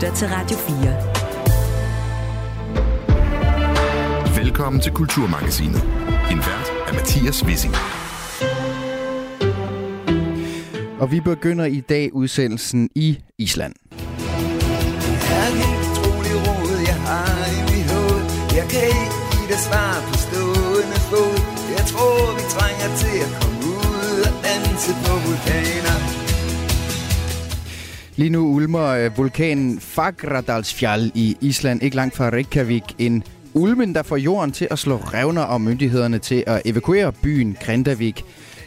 lytter til Radio 4. Velkommen til Kulturmagasinet. En vært er Mathias Wissing. Og vi begynder i dag udsendelsen i Island. er helt utrolig råd, jeg har i mit hoved Jeg kan ikke give dig svar på stående fod Jeg tror, vi trænger til at komme ud og danse på vulkaner Lige nu ulmer øh, vulkanen Fagradalsfjall i Island, ikke langt fra Reykjavik, en ulmen, der får jorden til at slå revner og myndighederne til at evakuere byen Grindavik.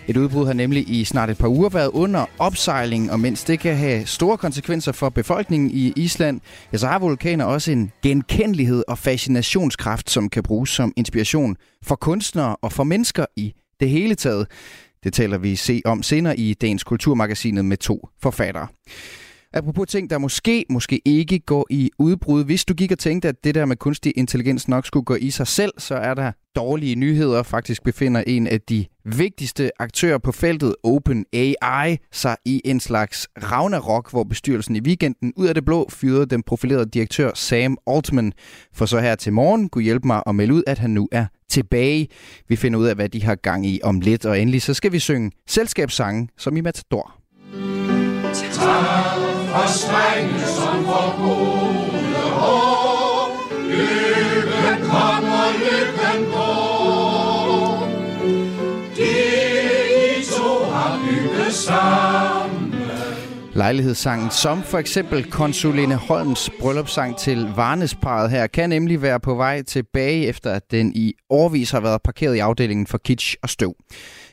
Et udbrud har nemlig i snart et par uger været under opsejling, og mens det kan have store konsekvenser for befolkningen i Island, ja, så har vulkaner også en genkendelighed og fascinationskraft, som kan bruges som inspiration for kunstnere og for mennesker i det hele taget. Det taler vi se om senere i dagens Kulturmagasinet med to forfattere. Apropos ting, der måske, måske ikke går i udbrud. Hvis du gik og tænkte, at det der med kunstig intelligens nok skulle gå i sig selv, så er der dårlige nyheder. Faktisk befinder en af de vigtigste aktører på feltet, OpenAI, sig i en slags ragnarok, hvor bestyrelsen i weekenden ud af det blå fyrede den profilerede direktør Sam Altman, for så her til morgen kunne hjælpe mig at melde ud, at han nu er tilbage. Vi finder ud af, hvad de har gang i om lidt, og endelig så skal vi synge selskabssange som i Matador og strenge som for gode år. Lykken kommer, lykken går. Det I to har bygget sammen. Lejlighedssangen, som for eksempel konsuline Holms bryllupssang til Varnesparet her, kan nemlig være på vej tilbage, efter at den i årvis har været parkeret i afdelingen for kitsch og støv.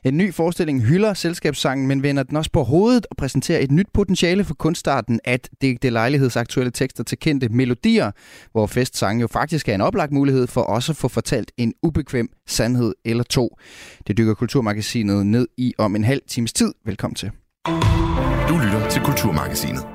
En ny forestilling hylder selskabssangen, men vender den også på hovedet og præsenterer et nyt potentiale for kunstarten at digte lejlighedsaktuelle tekster til kendte melodier, hvor festsangen jo faktisk er en oplagt mulighed for også at få fortalt en ubekvem sandhed eller to. Det dykker Kulturmagasinet ned i om en halv times tid. Velkommen til. Du lytter til Kulturmagasinet.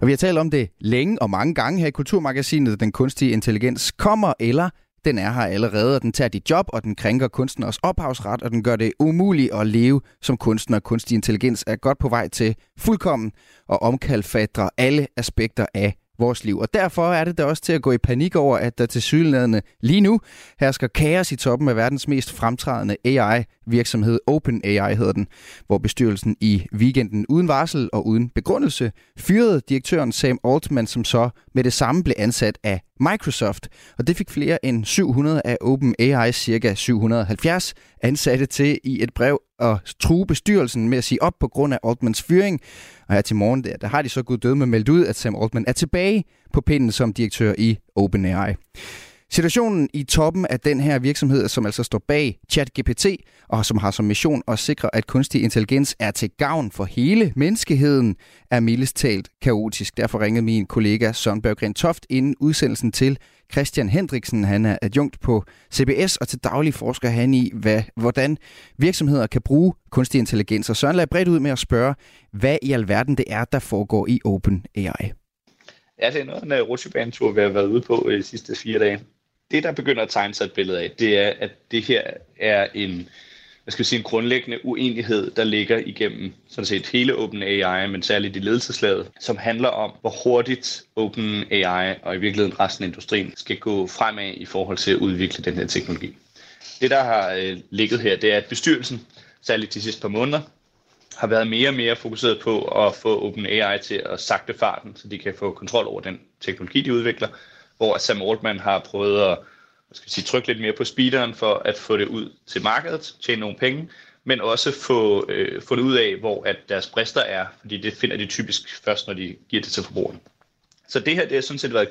Og vi har talt om det længe og mange gange her i Kulturmagasinet. Den kunstige intelligens kommer eller den er her allerede, og den tager dit job, og den krænker kunstners ophavsret, og den gør det umuligt at leve som kunstner. Kunstig intelligens er godt på vej til fuldkommen og omkalfatre alle aspekter af vores liv. Og derfor er det da også til at gå i panik over, at der til sydlandene lige nu hersker kaos i toppen af verdens mest fremtrædende AI-virksomhed, OpenAI hedder den, hvor bestyrelsen i weekenden uden varsel og uden begrundelse fyrede direktøren Sam Altman, som så med det samme blev ansat af Microsoft. Og det fik flere end 700 af OpenAI's cirka 770 ansatte til i et brev at true bestyrelsen med at sige op på grund af Altmans fyring. Og her til morgen, der, der har de så gået døde med meldt ud, at Sam Altman er tilbage på pinden som direktør i OpenAI. Situationen i toppen af den her virksomhed, som altså står bag ChatGPT, og som har som mission at sikre, at kunstig intelligens er til gavn for hele menneskeheden, er mildest talt kaotisk. Derfor ringede min kollega Søren Berggren Toft inden udsendelsen til Christian Hendriksen. Han er adjunkt på CBS, og til daglig forsker han i, hvad, hvordan virksomheder kan bruge kunstig intelligens. Og Søren lagde bredt ud med at spørge, hvad i alverden det er, der foregår i OpenAI. Ja, det er noget af en øh, rutsjebanetur, vi har været ude på øh, de sidste fire dage det, der begynder at tegne sig et billede af, det er, at det her er en, hvad skal vi sige, en grundlæggende uenighed, der ligger igennem sådan set hele OpenAI, men særligt i ledelseslaget, som handler om, hvor hurtigt OpenAI og i virkeligheden resten af industrien skal gå fremad i forhold til at udvikle den her teknologi. Det, der har øh, ligget her, det er, at bestyrelsen, særligt de sidste par måneder, har været mere og mere fokuseret på at få OpenAI til at sagte farten, så de kan få kontrol over den teknologi, de udvikler, hvor Sam Altman har prøvet at hvad skal sige, trykke lidt mere på speederen for at få det ud til markedet, tjene nogle penge, men også få, øh, få det ud af, hvor at deres brister er, fordi det finder de typisk først, når de giver det til forbrugerne. Så det her det har sådan set været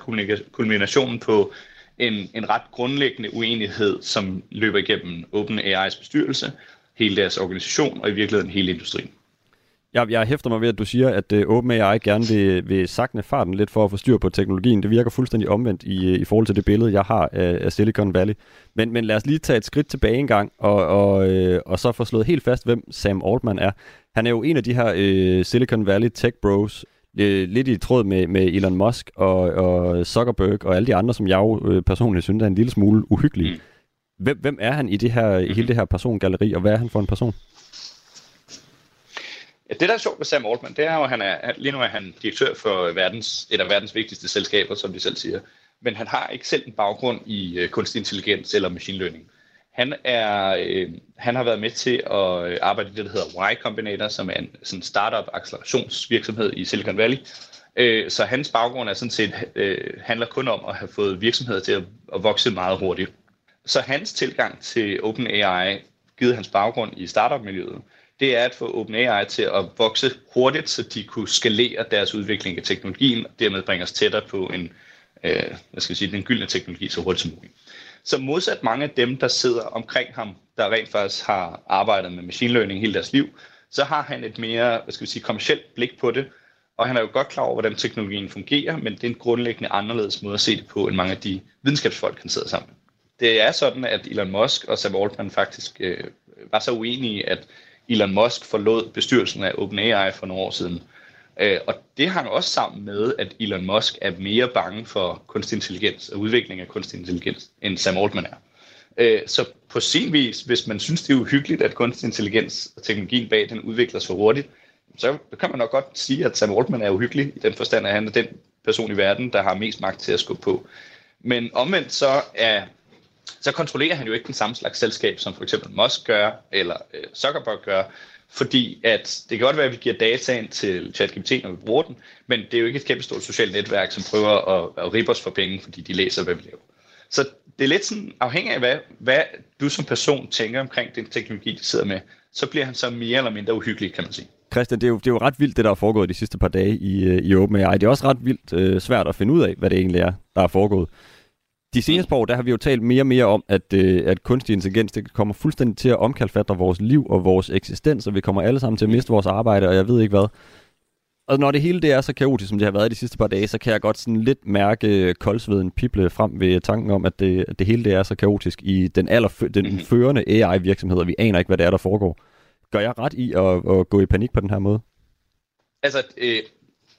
kulminationen på en, en ret grundlæggende uenighed, som løber igennem OpenAI's bestyrelse, hele deres organisation og i virkeligheden hele industrien. Jeg, jeg hæfter mig ved, at du siger, at uh, OpenAI gerne vil, vil sakne farten lidt for at få styr på teknologien. Det virker fuldstændig omvendt i, øh, i forhold til det billede, jeg har af, af Silicon Valley. Men, men lad os lige tage et skridt tilbage en gang, og, og, øh, og så få slået helt fast, hvem Sam Altman er. Han er jo en af de her øh, Silicon Valley tech bros, øh, lidt i tråd med, med Elon Musk og, og Zuckerberg og alle de andre, som jeg jo øh, personligt synes er en lille smule uhyggelige. Mm. Hvem, hvem er han i, det her, i hele det her persongalleri, og hvad er han for en person? Ja, det, der er sjovt med Sam Altman, det er jo, at han er, lige nu er han direktør for verdens, et af verdens vigtigste selskaber, som de selv siger. Men han har ikke selv en baggrund i øh, kunstig intelligens eller machine learning. Han, er, øh, han har været med til at øh, arbejde i det, der hedder Y Combinator, som er en sådan startup accelerationsvirksomhed i Silicon Valley. Øh, så hans baggrund er sådan set, øh, handler kun om at have fået virksomheder til at, at vokse meget hurtigt. Så hans tilgang til OpenAI, givet hans baggrund i startup-miljøet, det er at få OpenAI til at vokse hurtigt, så de kunne skalere deres udvikling af teknologien, og dermed bringe os tættere på en, øh, hvad skal jeg sige, den gyldne teknologi så hurtigt som muligt. Så modsat mange af dem, der sidder omkring ham, der rent faktisk har arbejdet med machine learning hele deres liv, så har han et mere hvad skal vi sige, kommersielt blik på det, og han er jo godt klar over, hvordan teknologien fungerer, men det er en grundlæggende anderledes måde at se det på, end mange af de videnskabsfolk, han sidder sammen med. Det er sådan, at Elon Musk og Sam Altman faktisk øh, var så uenige, at Elon Musk forlod bestyrelsen af OpenAI for nogle år siden. Øh, og det hang også sammen med, at Elon Musk er mere bange for kunstig intelligens og udvikling af kunstig intelligens, end Sam Altman er. Øh, så på sin vis, hvis man synes, det er uhyggeligt, at kunstig intelligens og teknologien bag den udvikler sig hurtigt, så kan man nok godt sige, at Sam Altman er uhyggelig i den forstand, at han er den person i verden, der har mest magt til at skubbe på. Men omvendt så er så kontrollerer han jo ikke den samme slags selskab, som for eksempel Musk gør, eller øh, Zuckerberg gør, fordi at det kan godt være, at vi giver data ind til ChatGPT, når vi bruger den, men det er jo ikke et kæmpe stort socialt netværk, som prøver at, at rippe os for penge, fordi de læser, hvad vi laver. Så det er lidt sådan afhængig af, hvad, hvad du som person tænker omkring den teknologi, de sidder med, så bliver han så mere eller mindre uhyggelig, kan man sige. Christian, det er, jo, det er jo ret vildt, det der er foregået de sidste par dage i, øh, i OpenAI. Det er også ret vildt øh, svært at finde ud af, hvad det egentlig er, der er foregået. De seneste par år, der har vi jo talt mere og mere om, at, øh, at kunstig intelligens det kommer fuldstændig til at omkalfatre vores liv og vores eksistens, og vi kommer alle sammen til at miste vores arbejde, og jeg ved ikke hvad. Og når det hele det er så kaotisk, som det har været de sidste par dage, så kan jeg godt sådan lidt mærke koldsveden pible frem ved tanken om, at det, at det hele det er så kaotisk i den, aller, den mhm. førende AI-virksomhed, og vi aner ikke, hvad det er, der foregår. Gør jeg ret i at, at gå i panik på den her måde? Altså, øh,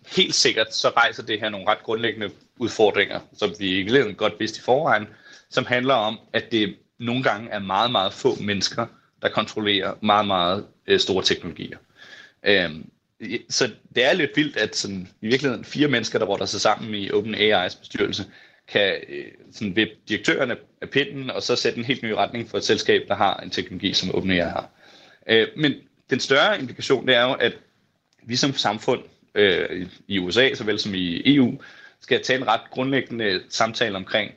helt sikkert så rejser det her nogle ret grundlæggende udfordringer, som vi i virkeligheden godt vidste i forvejen, som handler om, at det nogle gange er meget, meget få mennesker, der kontrollerer meget, meget øh, store teknologier. Øhm, så det er lidt vildt, at sådan, i virkeligheden fire mennesker, der rotter sig sammen i OpenAI's bestyrelse, kan øh, sådan ved direktørerne af pinden, og så sætte en helt ny retning for et selskab, der har en teknologi, som OpenAI har. Øh, men den større implikation, det er jo, at vi som samfund øh, i USA, såvel som i EU, skal tage en ret grundlæggende samtale omkring,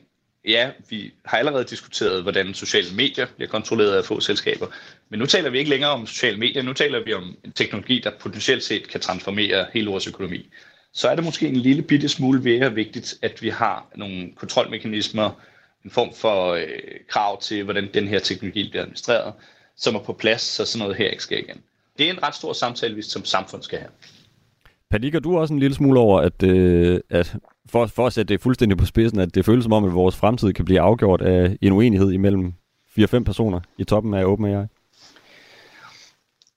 ja, vi har allerede diskuteret, hvordan sociale medier bliver kontrolleret af få selskaber, men nu taler vi ikke længere om sociale medier, nu taler vi om en teknologi, der potentielt set kan transformere hele vores økonomi. Så er det måske en lille bitte smule mere vigtigt, at vi har nogle kontrolmekanismer, en form for øh, krav til, hvordan den her teknologi bliver administreret, som er på plads, så sådan noget her ikke sker igen. Det er en ret stor samtale, vi som samfund skal have. Panikker du også en lille smule over, at, øh, at for, for at sætte det fuldstændig på spidsen, at det føles som om, at vores fremtid kan blive afgjort af en uenighed imellem 4-5 personer i toppen af OpenAI?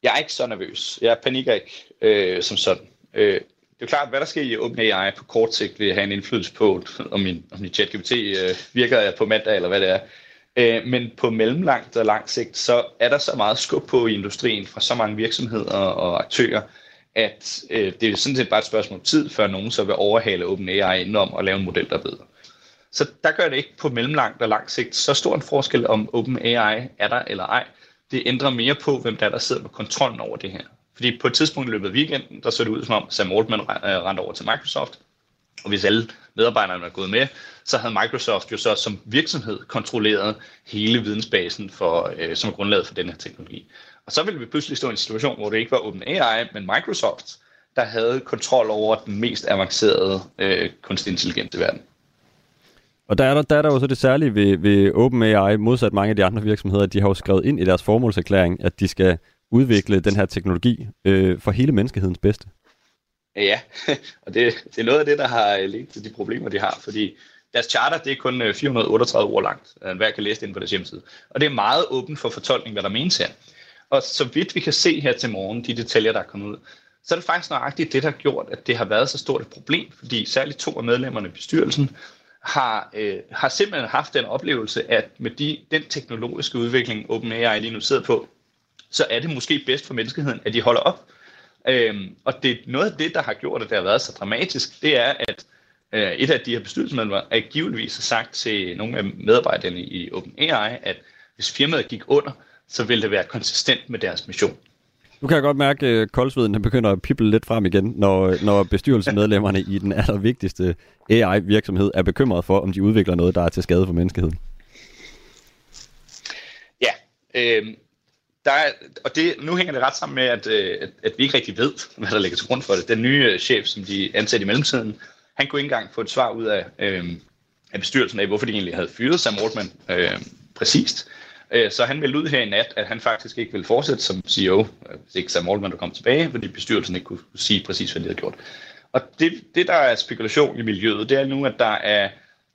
Jeg er ikke så nervøs. Jeg panikker ikke øh, som sådan. Øh, det er klart, hvad der sker i OpenAI på kort sigt vil have en indflydelse på, om min, om min ChatGPT øh, virker på mandag, eller hvad det er. Øh, men på mellemlangt og lang sigt, så er der så meget skub på i industrien fra så mange virksomheder og aktører, at øh, det er sådan set bare et spørgsmål om tid, før nogen så vil overhale OpenAI indenom og lave en model, der er bedre. Så der gør det ikke på mellemlangt og lang sigt så stor en forskel, om OpenAI er der eller ej. Det ændrer mere på, hvem der er, der sidder med kontrollen over det her. Fordi på et tidspunkt i løbet af weekenden, der så det ud som om Sam Altman øh, rendte over til Microsoft, og hvis alle medarbejderne var gået med, så havde Microsoft jo så som virksomhed kontrolleret hele vidensbasen, for, øh, som grundlaget for den her teknologi. Og så ville vi pludselig stå i en situation, hvor det ikke var OpenAI, men Microsoft, der havde kontrol over den mest avancerede øh, kunstig intelligens i verden. Og der er der, der er der jo så det særlige ved, ved OpenAI, modsat mange af de andre virksomheder, de har jo skrevet ind i deres formålserklæring, at de skal udvikle den her teknologi øh, for hele menneskehedens bedste. Ja, og det, det er noget af det, der har ledt til de problemer, de har, fordi deres charter det er kun 438 øh, ord langt. Hver kan læse det ind på deres hjemmeside. Og det er meget åbent for fortolkning, hvad der menes her. Og så vidt vi kan se her til morgen, de detaljer, der er kommet ud, så er det faktisk nøjagtigt det, der har gjort, at det har været så stort et problem, fordi særligt to af medlemmerne i bestyrelsen har, øh, har simpelthen haft den oplevelse, at med de, den teknologiske udvikling, OpenAI lige nu sidder på, så er det måske bedst for menneskeheden, at de holder op. Øhm, og det noget af det, der har gjort, at det har været så dramatisk, det er, at øh, et af de her bestyrelsesmedlemmer er givetvis har sagt til nogle af medarbejderne i OpenAI, at hvis firmaet gik under, så ville det være konsistent med deres mission. Nu kan jeg godt mærke, at koldsveden den begynder at pible lidt frem igen, når, når bestyrelsesmedlemmerne i den allervigtigste AI-virksomhed er bekymret for, om de udvikler noget, der er til skade for menneskeheden. Ja, øh, der er, og det, nu hænger det ret sammen med, at, øh, at, at vi ikke rigtig ved, hvad der ligger til grund for det. Den nye øh, chef, som de ansatte i mellemtiden, han kunne ikke engang få et svar ud af, øh, af bestyrelsen af, hvorfor de egentlig havde fyret Sam Altman øh, præcist. Øh, så han meldte ud her i nat, at han faktisk ikke ville fortsætte som CEO, hvis ikke Sam Altman der kom tilbage, fordi bestyrelsen ikke kunne sige præcis, hvad de havde gjort. Og det, det der er spekulation i miljøet, det er nu, at der er,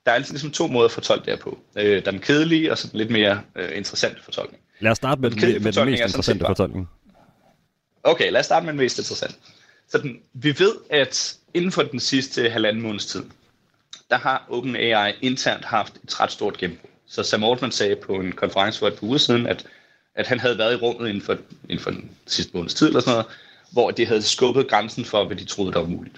der er ligesom to måder at fortolke det her på. Øh, der er den kedelige og så den lidt mere øh, interessante fortolkning. Lad os starte med, den, med, med den mest interessante fortolkning. Okay, lad os starte med den mest interessante. Så den, vi ved, at inden for den sidste halvanden måneds tid, der har OpenAI internt haft et ret stort gennembrud. Så Sam Altman sagde på en konference for et par uger siden, at, at han havde været i rummet inden for, inden for den sidste måneds tid, eller sådan noget, hvor de havde skubbet grænsen for, hvad de troede, der var muligt.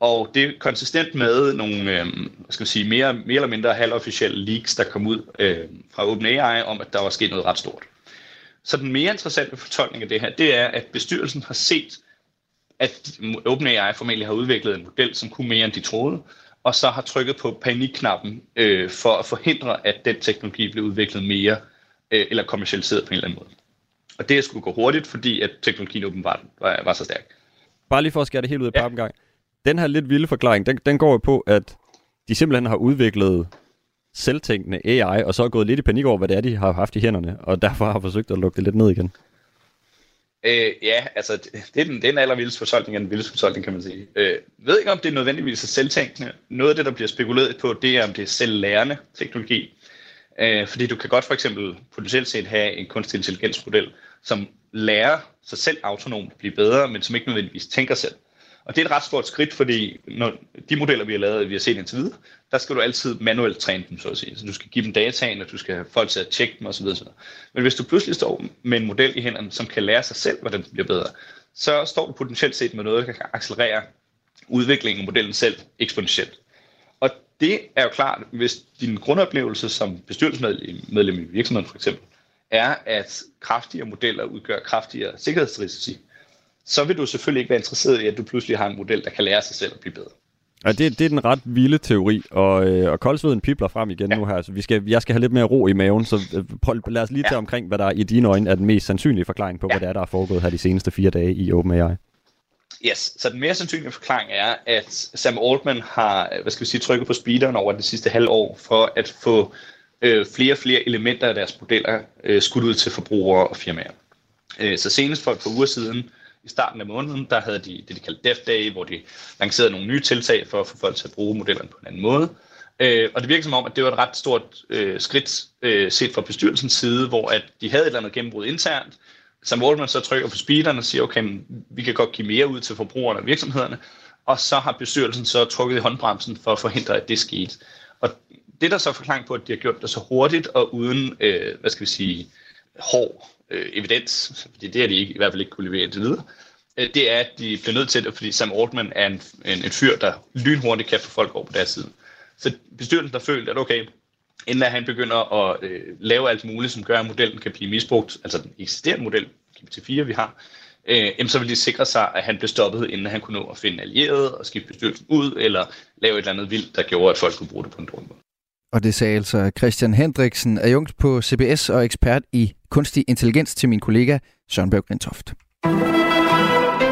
Og det er konsistent med nogle øh, hvad skal man sige, mere, mere eller mindre halvofficielle leaks, der kom ud øh, fra OpenAI om, at der var sket noget ret stort. Så den mere interessante fortolkning af det her, det er, at bestyrelsen har set, at OpenAI formentlig har udviklet en model, som kunne mere end de troede, og så har trykket på panikknappen øh, for at forhindre, at den teknologi blev udviklet mere øh, eller kommercialiseret på en eller anden måde. Og det skulle gå hurtigt, fordi at teknologien åbenbart var, var så stærk. Bare lige for at skære det helt ud af ja. gang. Den her lidt vilde forklaring, den, den går jo på, at de simpelthen har udviklet selvtænkende AI, og så er gået lidt i panik over, hvad det er, de har haft i hænderne, og derfor har forsøgt at lukke det lidt ned igen. Øh, ja, altså, det er den, den allervildeste fortolkning af den vildeste fortolkning, kan man sige. Øh, ved ikke, om det er nødvendigvis er selvtænkende. Noget af det, der bliver spekuleret på, det er, om det er selvlærende teknologi. Øh, fordi du kan godt for eksempel potentielt set have en kunstig intelligensmodel, som lærer sig selv autonomt blive bedre, men som ikke nødvendigvis tænker selv. Og det er et ret stort skridt, fordi når de modeller, vi har lavet, vi har set indtil videre, der skal du altid manuelt træne dem, så at sige. Så du skal give dem dataen, og du skal have folk til at tjekke dem osv. Men hvis du pludselig står med en model i hænderne, som kan lære sig selv, hvordan den bliver bedre, så står du potentielt set med noget, der kan accelerere udviklingen af modellen selv eksponentielt. Og det er jo klart, hvis din grundoplevelse som bestyrelsesmedlem i virksomheden for eksempel, er, at kraftigere modeller udgør kraftigere sikkerhedsrisici, så vil du selvfølgelig ikke være interesseret i, at du pludselig har en model, der kan lære sig selv at blive bedre. Ja, det, det er den ret vilde teori, og, øh, og koldsveden pipler frem igen ja. nu her. Så vi skal, jeg skal have lidt mere ro i maven, så øh, prøv, lad os lige ja. tage omkring, hvad der i dine øjne er den mest sandsynlige forklaring på, ja. hvad det er, der er foregået her de seneste fire dage i OpenAI. Yes, så den mere sandsynlige forklaring er, at Sam Altman har hvad skal vi sige, trykket på speederen over det sidste halve år for at få øh, flere og flere elementer af deres modeller øh, skudt ud til forbrugere og firmaer. Øh, så senest for et par uger siden i starten af måneden, der havde de det, de kaldte Dev Day, hvor de lancerede nogle nye tiltag for at få folk til at bruge modellerne på en anden måde. Øh, og det virker som om, at det var et ret stort øh, skridt øh, set fra bestyrelsens side, hvor at de havde et eller andet gennembrud internt. Sam Altman så trykker på speederen og siger, okay, vi kan godt give mere ud til forbrugerne og virksomhederne. Og så har bestyrelsen så trukket i håndbremsen for at forhindre, at det skete. Og det der så er forklaring på, at de har gjort det så hurtigt og uden, øh, hvad skal vi sige, hård øh, evidens, fordi det har de ikke, i hvert fald ikke kunne levere indtil videre, øh, det er, at de bliver nødt til det, fordi Sam Altman er en, en, en fyr, der lynhurtigt kan få folk over på deres side. Så bestyrelsen har følt, at okay, inden at han begynder at øh, lave alt muligt, som gør, at modellen kan blive misbrugt, altså den eksisterende model, GPT-4 vi har, øh, så vil de sikre sig, at han blev stoppet, inden han kunne nå at finde allierede og skifte bestyrelsen ud, eller lave et eller andet vildt, der gjorde, at folk kunne bruge det på en dårlig måde. Og det sagde altså Christian Hendriksen, adjunkt på CBS og ekspert i kunstig intelligens til min kollega Søren Berg Grintoft.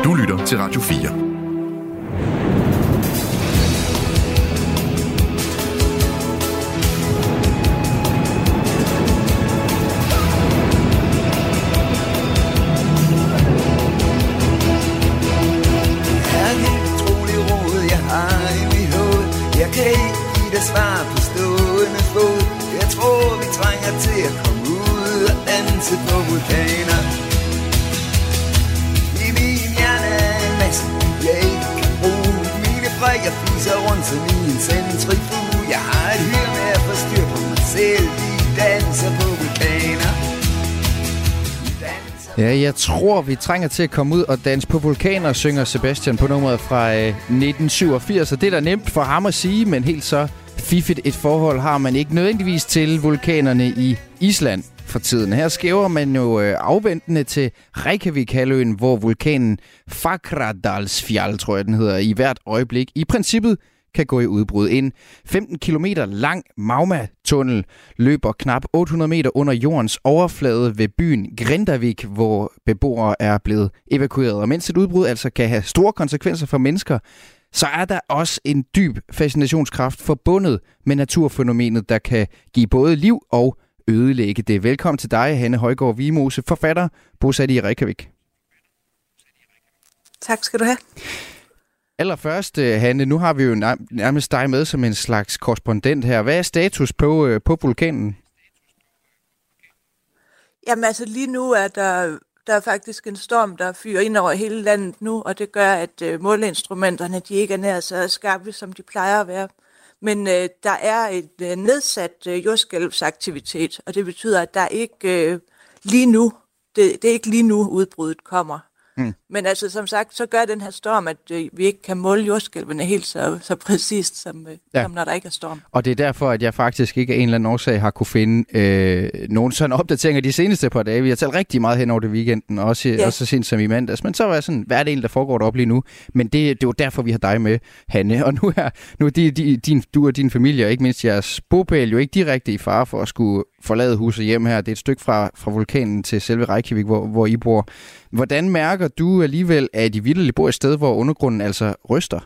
Du lytter til Radio 4. Svar på stå bådene stod Jeg tror vi trænger til at komme ud og danse på vulkaner. I min hjerne er en masse, jeg ikke kan bruge. Mine brækker fiser rundt som i en centrifug Jeg har et hyr med at få styr på mig selv. Vi danser på vulkaner. Ja, jeg tror, vi trænger til at komme ud og danse på vulkaner, synger Sebastian på nummeret fra øh, 1987. Og det er da nemt for ham at sige, men helt så fiffigt et forhold har man ikke nødvendigvis til vulkanerne i Island for tiden. Her skæver man jo øh, afventende til Reykjavik-halvøen, hvor vulkanen Fakradalsfjall, tror jeg den hedder, i hvert øjeblik i princippet kan gå i udbrud. En 15 km lang magmatunnel løber knap 800 meter under jordens overflade ved byen Grindavik, hvor beboere er blevet evakueret. Og mens et udbrud altså kan have store konsekvenser for mennesker, så er der også en dyb fascinationskraft forbundet med naturfænomenet, der kan give både liv og ødelægge det. Velkommen til dig, Hanne Højgaard Vimose, forfatter, bosat i Reykjavik. Tak skal du have. Allerførst, øh, Hanne, nu har vi jo nærmest dig med som en slags korrespondent her. Hvad er status på, øh, på vulkanen? Jamen altså lige nu er der, der er faktisk en storm, der fyrer ind over hele landet nu, og det gør, at øh, måleinstrumenterne de ikke er nær så skarpe, som de plejer at være. Men øh, der er et øh, nedsat øh, jordskælvsaktivitet, og det betyder, at der ikke øh, lige nu, det, det er ikke lige nu udbruddet kommer. Mm. Men altså, som sagt, så gør den her storm, at øh, vi ikke kan måle jordskælvene helt så, så præcist, som, øh, ja. som når der ikke er storm. Og det er derfor, at jeg faktisk ikke af en eller anden årsag har kunne finde øh, nogle sådan opdateringer de seneste par dage. Vi har talt rigtig meget hen over det weekenden, også, ja. også så sent som i mandags. Men så var jeg sådan, hvad er det egentlig, der foregår deroppe lige nu? Men det, det er jo derfor, vi har dig med, Hanne. Og nu er, nu er de, de, din, du og din familie, og ikke mindst jeres bopæl, jo ikke direkte i fare for at skulle forlade huset hjem her. Det er et stykke fra, fra vulkanen til selve Reykjavik, hvor, hvor I bor. Hvordan mærker du alligevel, at I vildt bor et sted, hvor undergrunden altså ryster?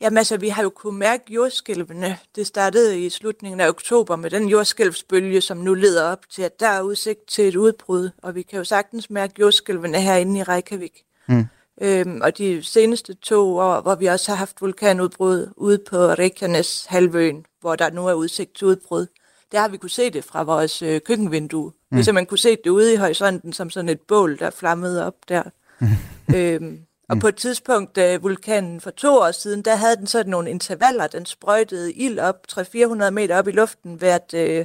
Jamen altså, vi har jo kunnet mærke jordskælvene. Det startede i slutningen af oktober med den jordskælvsbølge, som nu leder op til, at der er udsigt til et udbrud. Og vi kan jo sagtens mærke jordskælvene herinde i Reykjavik. Mm. Øhm, og de seneste to år, hvor vi også har haft vulkanudbrud ude på Reykjanes halvøen, hvor der nu er udsigt til udbrud, der har vi kunne se det fra vores øh, køkkenvindue. Mm. Hvis man kunne se det ude i horisonten som sådan et bål, der flammede op der. øhm, og på et tidspunkt, da vulkanen for to år siden, der havde den sådan nogle intervaller. Den sprøjtede ild op 300-400 meter op i luften hvert, øh,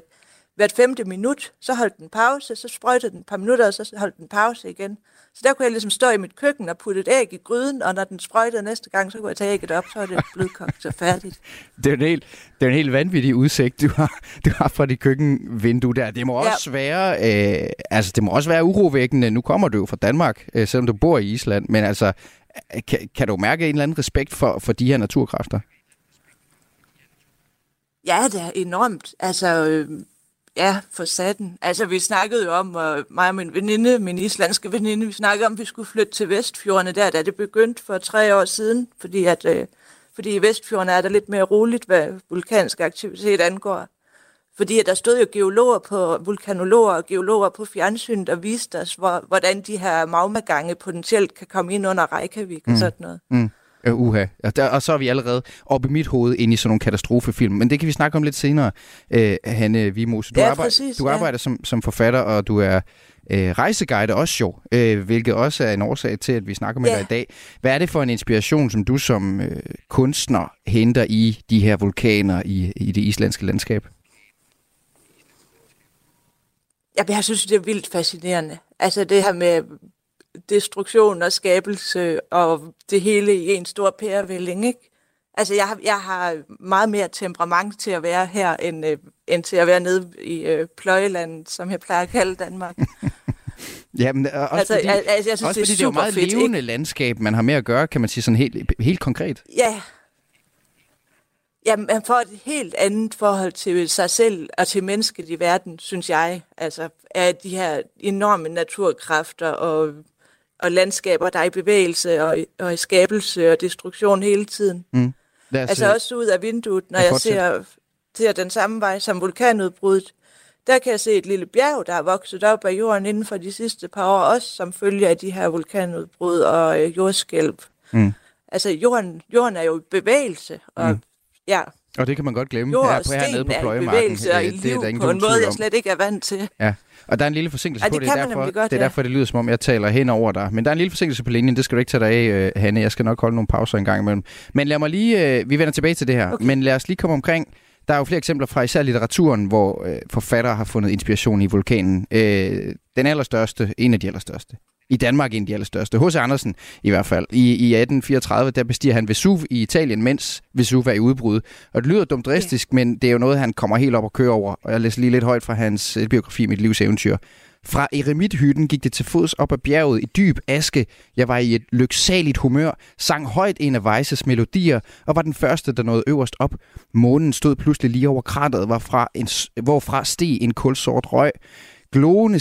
hvert femte minut. Så holdt den pause, så sprøjtede den et par minutter, og så holdt den pause igen. Så der kunne jeg ligesom stå i mit køkken og putte et æg i gryden, og når den sprøjtede næste gang, så kunne jeg tage ægget op, så er det blødkogt så færdigt. Det er en helt, det er en helt vanvittig udsigt, du har, du har fra dit køkkenvindue der. Det må også ja. være, øh, altså det må også være urovækkende. Nu kommer du jo fra Danmark, øh, selvom du bor i Island, men altså, kan, kan du mærke en eller anden respekt for, for de her naturkræfter? Ja, det er enormt. Altså, øh, Ja, for satten. Altså, vi snakkede jo om, og mig og min veninde, min islandske veninde, vi snakkede om, at vi skulle flytte til Vestfjordene der, da det begyndte for tre år siden, fordi, at, øh, fordi i Vestfjordene er der lidt mere roligt, hvad vulkansk aktivitet angår. Fordi at der stod jo geologer på, vulkanologer og geologer på fjernsyn, der viste os, hvor, hvordan de her magmagange potentielt kan komme ind under Reykjavik mm. og sådan noget. Mm. Uh, uha. Og, der, og så er vi allerede oppe i mit hoved ind i sådan nogle katastrofefilm. Men det kan vi snakke om lidt senere, uh, Hanne Vimose. Du, ja, arbejder, præcis, du arbejder ja. som, som forfatter, og du er uh, rejseguide også jo, uh, hvilket også er en årsag til, at vi snakker med ja. dig i dag. Hvad er det for en inspiration, som du som uh, kunstner henter i de her vulkaner i, i det islandske landskab? jeg synes, det er vildt fascinerende. Altså det her med destruktion og skabelse og det hele i en stor pærevælling, ikke? Altså, jeg har, jeg har meget mere temperament til at være her, end, øh, end til at være nede i øh, pløjelandet, som jeg plejer at kalde Danmark. ja, men også altså, fordi, altså, jeg synes, også det er, fordi det er jo meget fedt, levende ikke? landskab, man har med at gøre, kan man sige sådan helt, helt konkret. Ja, Ja, man får et helt andet forhold til sig selv og til mennesket i verden, synes jeg. Altså, af de her enorme naturkræfter og og landskaber, der er i bevægelse og, og i skabelse og destruktion hele tiden. Mm. Altså også ud af vinduet, når jeg, jeg ser, ser den samme vej som vulkanudbruddet, der kan jeg se et lille bjerg, der er vokset op af jorden inden for de sidste par år, også som følge af de her vulkanudbrud og øh, jordskælv. Mm. Altså jorden, jorden er jo i bevægelse, og mm. ja, og det kan man godt glemme Jord her, på, hernede på Pløjemarken. bevægelse og i liv det er der på en måde, jeg slet ikke er vant til. Ja, og der er en lille forsinkelse ja, på det. Det er, derfor, godt, det er derfor, det lyder som om, jeg taler hen over dig. Men der er en lille forsinkelse på linjen, det skal du ikke tage dig af, Hanne. Jeg skal nok holde nogle pauser en gang imellem. Men lad mig lige, øh, vi vender tilbage til det her, okay. men lad os lige komme omkring Der er jo flere eksempler fra især litteraturen, hvor øh, forfattere har fundet inspiration i vulkanen. Øh, den allerstørste, en af de allerstørste, i Danmark en af de allerstørste. H.C. Andersen i hvert fald. I, I 1834, der bestiger han Vesuv i Italien, mens Vesuv er i udbrud. Og det lyder dumt dristisk, ja. men det er jo noget, han kommer helt op og kører over. Og jeg læser lige lidt højt fra hans biografi, Mit livs eventyr. Fra eremithytten gik det til fods op ad bjerget i dyb aske. Jeg var i et lyksaligt humør, sang højt en af Weises melodier og var den første, der nåede øverst op. Månen stod pludselig lige over krateret, hvorfra, en, hvorfra steg en kulsort røg. Glående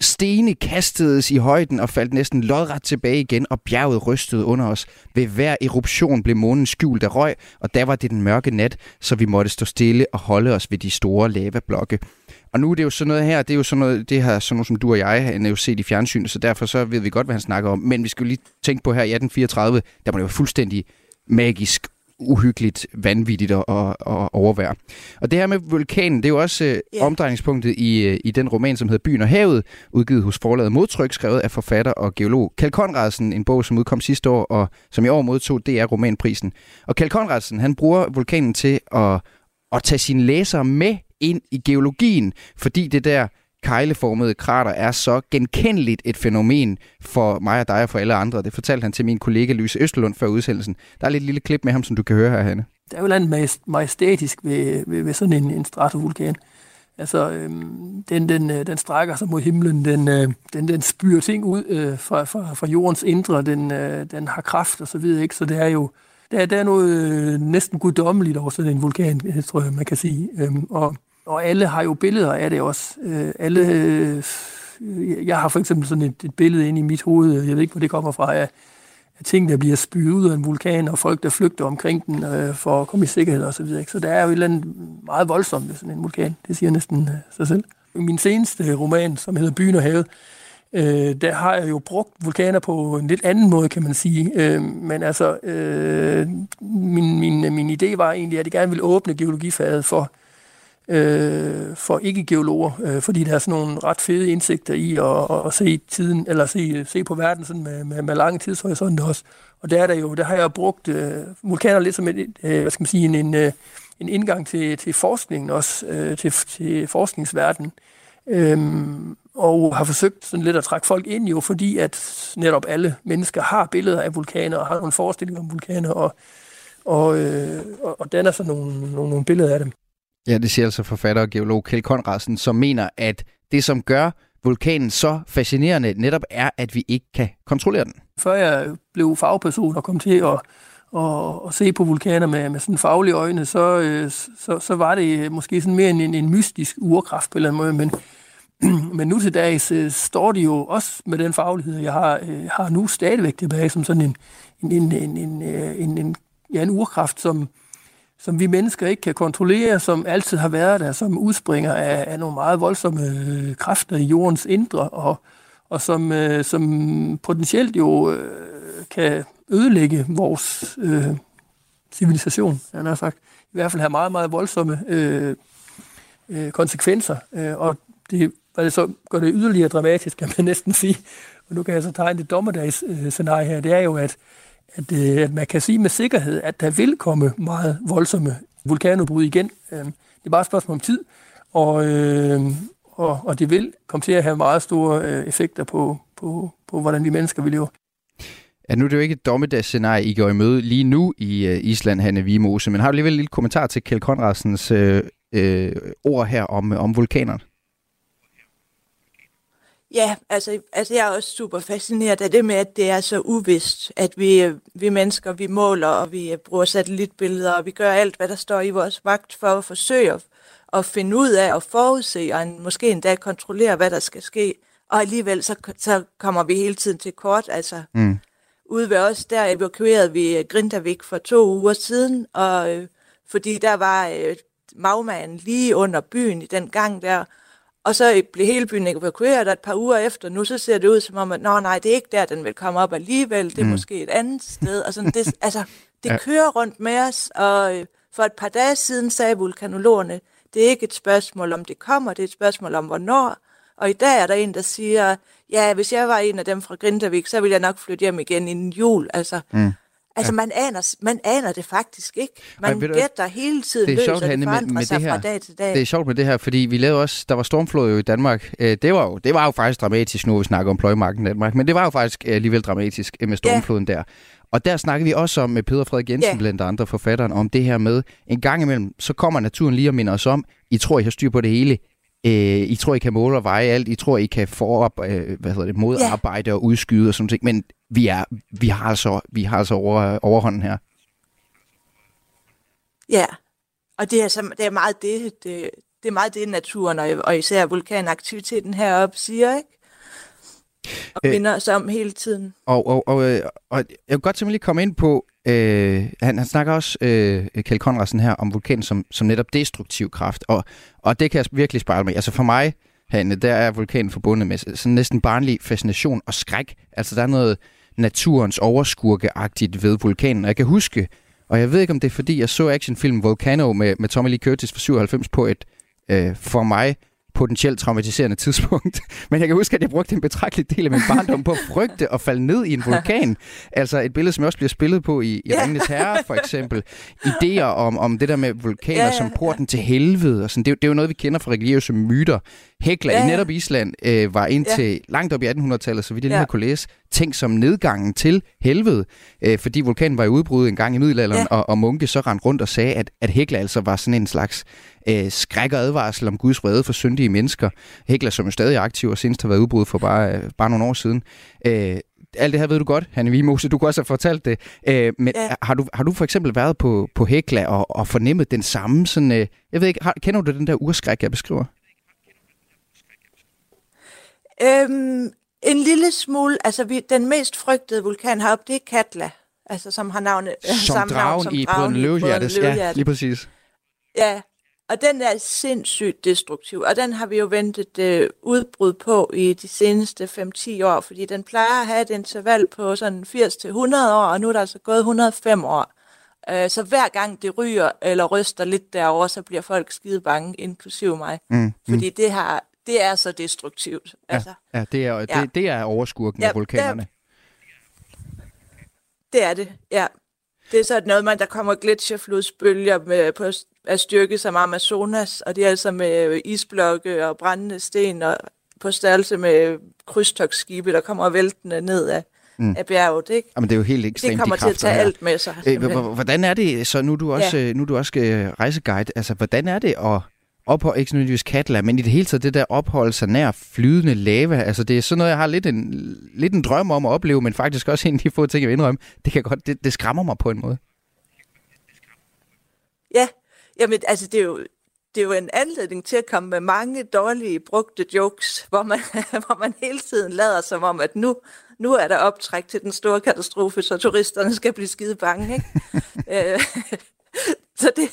Stene kastedes i højden og faldt næsten lodret tilbage igen, og bjerget rystede under os. Ved hver eruption blev månen skjult af røg, og der var det den mørke nat, så vi måtte stå stille og holde os ved de store lavablokke. Og nu er det jo sådan noget her, det er jo sådan noget, det her, sådan noget som du og jeg har jo set i fjernsynet, så derfor så ved vi godt, hvad han snakker om. Men vi skal jo lige tænke på her i 1834, der må det jo fuldstændig magisk uhyggeligt, vanvittigt at, at, at overvære. Og det her med vulkanen, det er jo også yeah. Øh, omdrejningspunktet i, øh, i den roman, som hedder Byen og Havet, udgivet hos forlaget Modtryk, skrevet af forfatter og geolog Kjell Konradsen, en bog, som udkom sidste år, og som i år modtog DR Romanprisen. Og Kjell Konradsen, han bruger vulkanen til at, at tage sine læsere med ind i geologien, fordi det der kejleformede krater er så genkendeligt et fænomen for mig og dig og for alle andre. Det fortalte han til min kollega Louise Østlund før udsendelsen. Der er lidt lille klip med ham, som du kan høre her, Hanne. Der er jo noget majestætisk ved, ved, ved sådan en, en stratovulkan. Altså, øhm, den, den, øh, den strækker sig mod himlen, den, øh, den, den spyrer ting ud øh, fra, fra, fra jordens indre, den, øh, den har kraft og så videre, ikke? Så det er jo, der, der er noget øh, næsten guddommeligt over sådan en vulkan, tror jeg, man kan sige. Øhm, og og alle har jo billeder af det også. Øh, alle, øh, jeg har for eksempel sådan et, et billede inde i mit hoved, jeg ved ikke, hvor det kommer fra, af, af ting, der bliver spyet ud af en vulkan, og folk, der flygter omkring den øh, for at komme i sikkerhed osv. Så, videre. så der er jo et eller andet meget voldsomt ved sådan en vulkan. Det siger næsten øh, sig selv. Min seneste roman, som hedder Byen og Havet, øh, der har jeg jo brugt vulkaner på en lidt anden måde, kan man sige. Øh, men altså, øh, min, min, min idé var egentlig, at jeg gerne ville åbne geologifaget for øh, for ikke-geologer, øh, fordi der er sådan nogle ret fede indsigter i at, at, se tiden, eller se, se på verden sådan med, med, med lange tidshorisonter også. Og der er der jo, der har jeg brugt øh, vulkaner lidt som et, øh, hvad skal man sige, en, en, øh, en indgang til, til forskningen også, øh, til, til forskningsverdenen. Øhm, og har forsøgt sådan lidt at trække folk ind jo, fordi at netop alle mennesker har billeder af vulkaner og har nogle forestillinger om vulkaner, og, og, øh, og, og danner så nogle, nogle, nogle billeder af dem. Ja, det siger altså forfatter og geolog Kjell Konradsen, som mener, at det, som gør vulkanen så fascinerende, netop er, at vi ikke kan kontrollere den. Før jeg blev fagperson og kom til at, at, at se på vulkaner med, med sådan faglige øjne, så, øh, så, så var det måske sådan mere en, en mystisk urkraft på en eller anden måde, men, men nu til dags øh, står de jo også med den faglighed, jeg har, øh, har nu stadigvæk tilbage som sådan en, en, en, en, en, en, en, ja, en urkraft, som, som vi mennesker ikke kan kontrollere, som altid har været der, som udspringer af, af nogle meget voldsomme øh, kræfter i jordens indre, og, og som, øh, som potentielt jo øh, kan ødelægge vores øh, civilisation, han har sagt. I hvert fald have meget, meget voldsomme øh, øh, konsekvenser, øh, og det, hvad det så gør det yderligere dramatisk, kan man næsten sige. Og nu kan jeg så tegne det dommedags øh, scenarie her, det er jo, at at, øh, at man kan sige med sikkerhed, at der vil komme meget voldsomme vulkanudbrud igen. Øh, det er bare et spørgsmål om tid, og, øh, og, og det vil komme til at have meget store øh, effekter på, på, på, hvordan vi mennesker vil leve. Ja, nu er det jo ikke et dommedagsscenarie, I går i møde lige nu i øh, Island, Hanne Vimose, men har du alligevel en lille kommentar til Kjell Konradsens øh, øh, ord her om, øh, om vulkanerne? Ja, altså, altså jeg er også super fascineret af det med, at det er så uvist, at vi, vi mennesker, vi måler, og vi bruger satellitbilleder, og vi gør alt, hvad der står i vores magt for at forsøge at, at finde ud af og forudse, og en, måske endda kontrollere, hvad der skal ske. Og alligevel så, så kommer vi hele tiden til kort. Altså, mm. Ude ved os, der evakuerede vi Grindavik for to uger siden, og øh, fordi der var øh, magmaen lige under byen i den gang der, og så blev hele byen evakueret, og et par uger efter, nu så ser det ud som om, at Nå, nej, det er ikke der, den vil komme op alligevel, det er mm. måske et andet sted. Og sådan, det, altså, det ja. kører rundt med os, og øh, for et par dage siden sagde vulkanologerne, det er ikke et spørgsmål om det kommer, det er et spørgsmål om hvornår. Og i dag er der en, der siger, ja, hvis jeg var en af dem fra Grindavik, så ville jeg nok flytte hjem igen inden jul. Altså, mm. Altså, ja. man, aner, man aner det faktisk ikke. Man Ej, gætter hele tiden det er løs, sjovt, og det Hanne, med- forandrer med sig det her. fra dag til dag. Det er sjovt med det her, fordi vi lavede også, der var stormflod jo i Danmark. Øh, Det var jo, det var jo faktisk dramatisk, nu vi snakker om pløjemarken i Danmark, men det var jo faktisk øh, alligevel dramatisk øh, med stormfloden der. Og der snakkede vi også om med Peter Frederik Jensen, Ja. blandt andre forfatteren, om det her med, en gang imellem, så kommer naturen lige og minder os om, I tror, I har styr på det hele. Øh, I tror, I kan måle og veje alt. I tror, I kan forop, øh, hvad hedder det, modarbejde og udskyde og sådan ting. Men vi, er, vi har altså, vi har altså over, overhånden her. Ja, og det er, så, det er meget det, det, det er meget det, naturen og, og især vulkanaktiviteten heroppe siger, ikke? Og Øh. minder os om hele tiden. Og, og, og, øh, og jeg vil godt simpelthen lige komme ind på, øh, han, han snakker også, øh, Kjeld Conradsen her, om vulkanen som, som netop destruktiv kraft, og, og det kan jeg virkelig spejle mig. Altså for mig, Hanne, der er vulkanen forbundet med sådan næsten barnlig fascination og skræk. Altså der er noget naturens overskurkeagtigt ved vulkanen, og jeg kan huske, og jeg ved ikke om det er fordi, jeg så actionfilmen Volcano med, med Tommy Lee Curtis fra 97 på et, øh, for mig, potentielt traumatiserende tidspunkt. Men jeg kan huske, at jeg brugte en betragtelig del af min barndom på at frygte og falde ned i en vulkan. Altså et billede, som også bliver spillet på i, i. Ringenes Herre, for eksempel. Idéer om, om det der med vulkaner Ja, som porten til helvede. Og sådan. Det, er det er jo noget, vi kender fra religiøse myter. Hekla Ja, i ja. netop Island øh, var indtil Ja. langt op i 1800-tallet, så vidt jeg lige Ja. har kunne læse, tænkt som nedgangen til helvede. Øh, fordi vulkanen var i udbrud en gang i middelalderen, Ja. og, og munke så rendte rundt og sagde, at, at Hekla altså var sådan en slags øh, skræk og advarsel om Guds vrede for syndige mennesker. Hekla, som jo stadig er aktiv og senest har været udbrud for bare, øh, bare nogle år siden. Øh, alt det her ved du godt, Hanne Vimose. Du kunne også have fortalt det. Øh, men Ja. har, du, har du for eksempel været på, på Hekla og, og fornemmet den samme sådan... Øh, jeg ved ikke, har, kender du den der urskræk, jeg beskriver? Øhm, en lille smule, altså vi, den mest frygtede vulkan heroppe, det er Katla. Altså som har navnet, Som samme navn dragen i Brøden Løvehjertes. Ja, lige præcis. Ja, og den er sindssygt destruktiv, og den har vi jo ventet øh, udbrud på i de seneste 5-10 år, fordi den plejer at have et interval på sådan 80-100 år, og nu er der altså gået 105 år. Øh, så hver gang det ryger eller ryster lidt derover, så bliver folk skide bange, inklusive mig. Mm, Fordi det, har, det er så destruktivt. Altså, Ja, det er, Ja. det, det er overskurken Ja, af vulkanerne. Det er det, ja. Det er sådan noget, man, der kommer gletsjerflodsbølger med, på, af styrke som Amazonas, og det er altså med isblokke og brændende sten og på størrelse med krydstogsskibe, der kommer væltende ned af, Mm. af bjerget. Ikke? Jamen, det er jo helt ekstremt, Det kommer de til at tage her. alt med sig. Øh, hvordan er det, så nu er du også, ja. nu er du også øh, rejseguide, altså hvordan er det at opholde, ikke nødvendigvis Katla, men i det hele taget det der opholde sig nær flydende lava, altså det er sådan noget, jeg har lidt en, lidt en drøm om at opleve, men faktisk også en af de få ting, jeg vil indrømme, det, kan godt, det, det skræmmer mig på en måde. Ja, jamen altså det er jo, det er jo en anledning til at komme med mange dårlige brugte jokes, hvor man, hvor man hele tiden lader som om, at nu, nu er der optræk til den store katastrofe, så turisterne skal blive skide bange. Ikke? Øh, så det,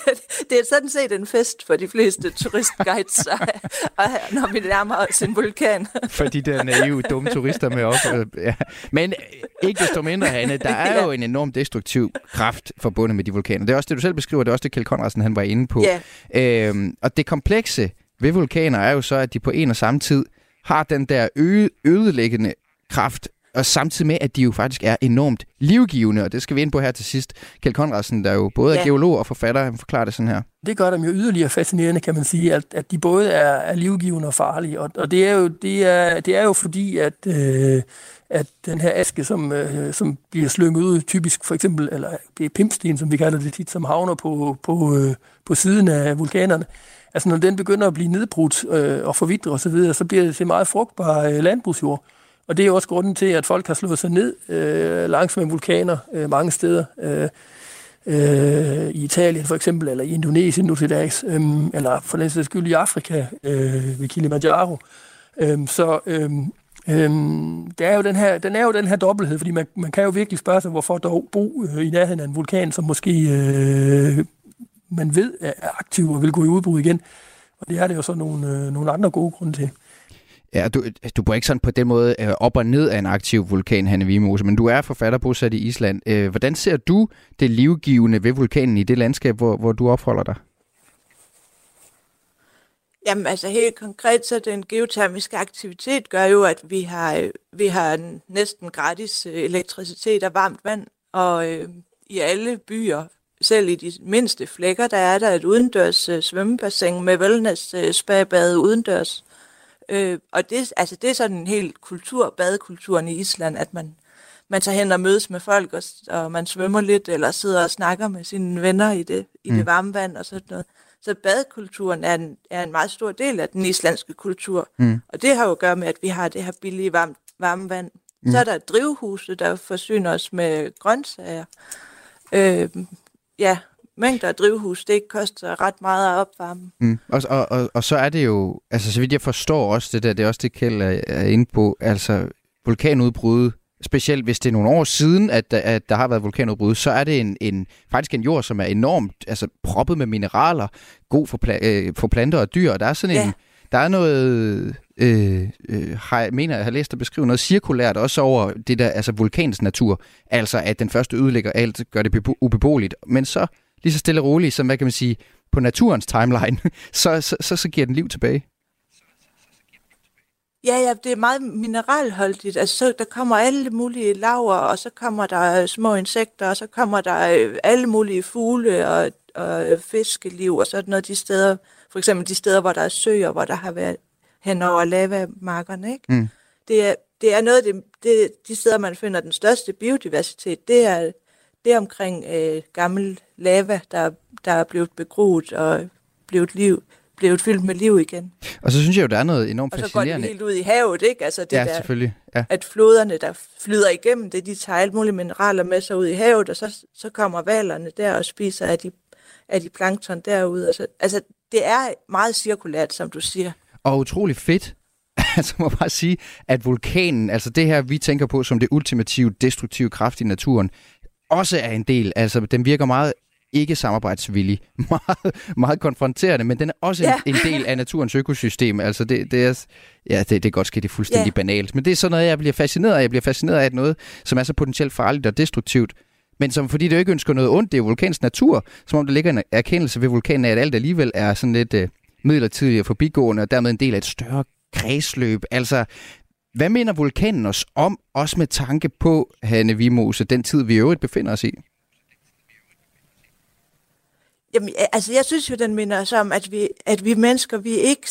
det er sådan set en fest for de fleste turistguides, og, og når vi nærmer os en vulkan. For de der naive, dumme turister med op. øh, Ja. Men øh, ikke desto mindre, Hanne, der er Ja. jo en enorm destruktiv kraft forbundet med de vulkaner. Det er også det, du selv beskriver, det er også det, Kjeld Conradsen han var inde på. Ja. Øhm, og det komplekse ved vulkaner er jo så, at de på en og samme tid har den der øde, ødelæggende kraft, og samtidig med, at de jo faktisk er enormt livgivende, og det skal vi ind på her til sidst. Kjeld Conradsen, der er jo både er Ja. geolog og forfatter, han forklarer det sådan her. Det gør dem jo yderligere fascinerende, kan man sige, at, at de både er, er livgivende og farlige. Og, og det, er jo, det, er, det er jo fordi, at, øh, at den her aske, som, øh, som bliver slynget ud, typisk for eksempel, eller det er pimpsten, som vi kalder det tit, som havner på, på, øh, på siden af vulkanerne, altså når den begynder at blive nedbrudt øh, og forvidre osv., så, videre, så bliver det til meget frugtbar øh, landbrugsjord. Og det er også grunden til, at folk har slået sig ned øh, langs med vulkaner øh, mange steder. Øh, øh, i Italien for eksempel, eller i Indonesien nu til dags, øh, eller for den sags skyld i Afrika øh, ved Kilimanjaro. Øh, så øh, øh, der er jo den her, den er jo den her dobbelthed, fordi man, man kan jo virkelig spørge sig, hvorfor dog bo øh, i nærheden af en vulkan, som måske øh, man ved er aktiv og vil gå i udbrud igen. Og det er det jo så nogle, øh, nogle andre gode grunde til. Ja, du, du bor ikke sådan på den måde øh, op og ned af en aktiv vulkan, Hanne Vimose, men du er forfatter bosat i Island. Øh, hvordan ser du det livgivende ved vulkanen i det landskab, hvor, hvor du opholder dig? Jamen altså helt konkret, så den geotermiske aktivitet gør jo, at vi har, øh, vi har næsten gratis øh, elektricitet og varmt vand, og, øh, i alle byer, selv i de mindste flækker, der er der et udendørs øh, svømmebassin med wellness øh, spabade udendørs. Øh, og det, altså det er sådan en helt kultur, badekulturen i Island, at man, man tager hen og mødes med folk, og, og man svømmer lidt, eller sidder og snakker med sine venner i det, i mm. det varme vand og sådan noget. Så badekulturen er en, er en meget stor del af den islandske kultur. Mm. Og det har jo at gøre med, at vi har det her billige varme, varme vand. Mm. Så er der drivhuse, der forsyner os med grøntsager. Øh, ja, mængder af drivhus, det koster ret meget at opvarme. Mm. Og, og, og, og så er det jo, altså så vidt jeg forstår også det der, det er også det Kjeld er, er inde på, altså vulkanudbrud, specielt hvis det er nogle år siden, at, at der har været vulkanudbrud, så er det en, en, faktisk en jord, som er enormt altså, proppet med mineraler, god for, pla- øh, for planter og dyr, og der er sådan ja. en, der er noget, øh, øh, har, jeg mener jeg har læst og beskrive noget cirkulært også over det der, altså vulkanens natur, altså at den første ødelægger alt, gør det ubeboeligt, men så lige så stille og roligt, som hvad kan man sige, på naturens timeline, så, så, så, så giver den liv tilbage. Ja, ja, det er meget mineralholdigt. Altså, så der kommer alle mulige laver, og så kommer der små insekter, og så kommer der øh, alle mulige fugle og, og fiskeliv og sådan noget de steder. For eksempel de steder, hvor der er søer, hvor der har været hen over lavamarkerne, ikke? Mm. Det, er, det er noget af det, det, de steder, man finder den største biodiversitet, det er, det er omkring øh, gammel lava, der, der er blevet begroet og blevet liv, blevet fyldt med liv igen. Og så synes jeg jo, der er noget enormt fascinerende. Og så går det helt ud i havet, ikke? Altså det ja, der, selvfølgelig. Ja. At floderne, der flyder igennem det, de tager alle mulige mineraler med sig ud i havet, og så, så kommer valerne der og spiser af de, af de plankton derude. Altså, altså, det er meget cirkulært, som du siger. Og utrolig fedt, altså må bare sige, at vulkanen, altså det her, vi tænker på som det ultimative destruktive kraft i naturen, også er en del. Altså, den virker meget ikke samarbejdsvillig, meget, meget konfronterende, men den er også ja. en, en del af naturens økosystem. Altså det, det er, ja, det, det er godt ske, det er fuldstændig ja. banalt, men det er sådan noget, jeg bliver fascineret af. Jeg bliver fascineret af, at noget, som er så potentielt farligt og destruktivt, men som fordi det ikke ønsker noget ondt, det er vulkans natur, som om der ligger en erkendelse ved vulkanen af, at alt alligevel er sådan lidt uh, midlertidigt og forbigående, og dermed en del af et større kredsløb. Altså, hvad mener vulkanen os om, også med tanke på, Hanne Vimose, den tid, vi i øvrigt befinder os i? Jamen, altså, jeg synes jo, den minder os om, at vi, at vi mennesker, vi ikke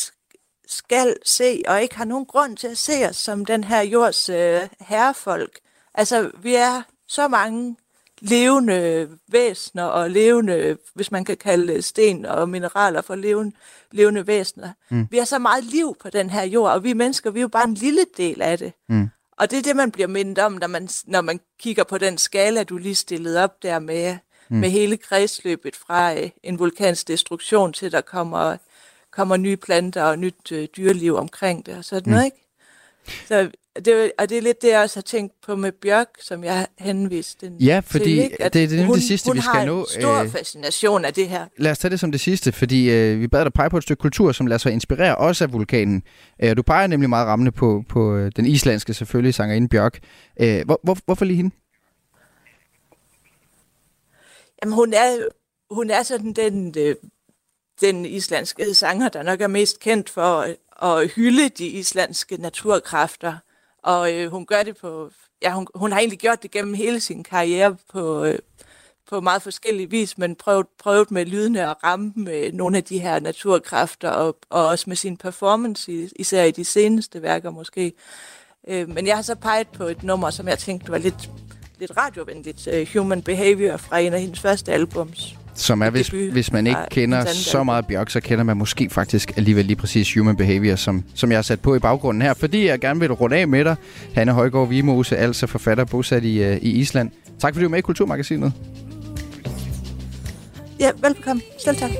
skal se, og ikke har nogen grund til at se os som den her jords øh, herrefolk. Altså, vi er så mange levende væsener og levende, hvis man kan kalde sten og mineraler for levende, levende væsener. Mm. Vi har så meget liv på den her jord, og vi mennesker, vi er jo bare en lille del af det. Mm. Og det er det, man bliver mindet om, når man, når man kigger på den skala, du lige stillede op der med, mm. med hele kredsløbet fra øh, en vulkans destruktion til, der kommer, kommer nye planter og nyt øh, dyreliv omkring det og sådan mm. noget, ikke? Så det, og det er lidt det, jeg også har tænkt på med Bjørk, som jeg henviste den Ja, fordi til, ikke? At det, det er hun, det sidste, vi skal nå. Hun har en stor øh, fascination af det her. Lad os tage det som det sidste, fordi øh, vi bad dig pege på et stykke kultur, som lader sig inspirere også af vulkanen. Øh, du peger nemlig meget rammende på, på øh, den islandske selvfølgelig, sangerinde Bjørk. Øh, hvor, hvor, hvorfor lige hende? Jamen, hun er, hun er sådan den, øh, den islandske sanger, der nok er mest kendt for øh, at hylde de islandske naturkræfter. Og øh, hun gør det på, ja, hun, hun har egentlig gjort det gennem hele sin karriere på, øh, på meget forskellige vis, men prøvet, prøvet med lydene at ramme med nogle af de her naturkræfter, og, og også med sin performance, især i de seneste værker måske. Øh, men jeg har så peget på et nummer, som jeg tænkte var lidt, lidt radiovenligt, uh, Human Behavior fra en af hendes første albums. Som er, hvis, hvis man ikke kender så meget Bjørk, så kender man måske faktisk alligevel lige præcis Human Behavior, som, som jeg har sat på i baggrunden her, fordi jeg gerne vil runde af med dig. Hanne Højgaard Vimose, altså forfatter bosat i, uh, i Island. Tak fordi du var med i Kulturmagasinet. Ja, velkommen. Selv tak.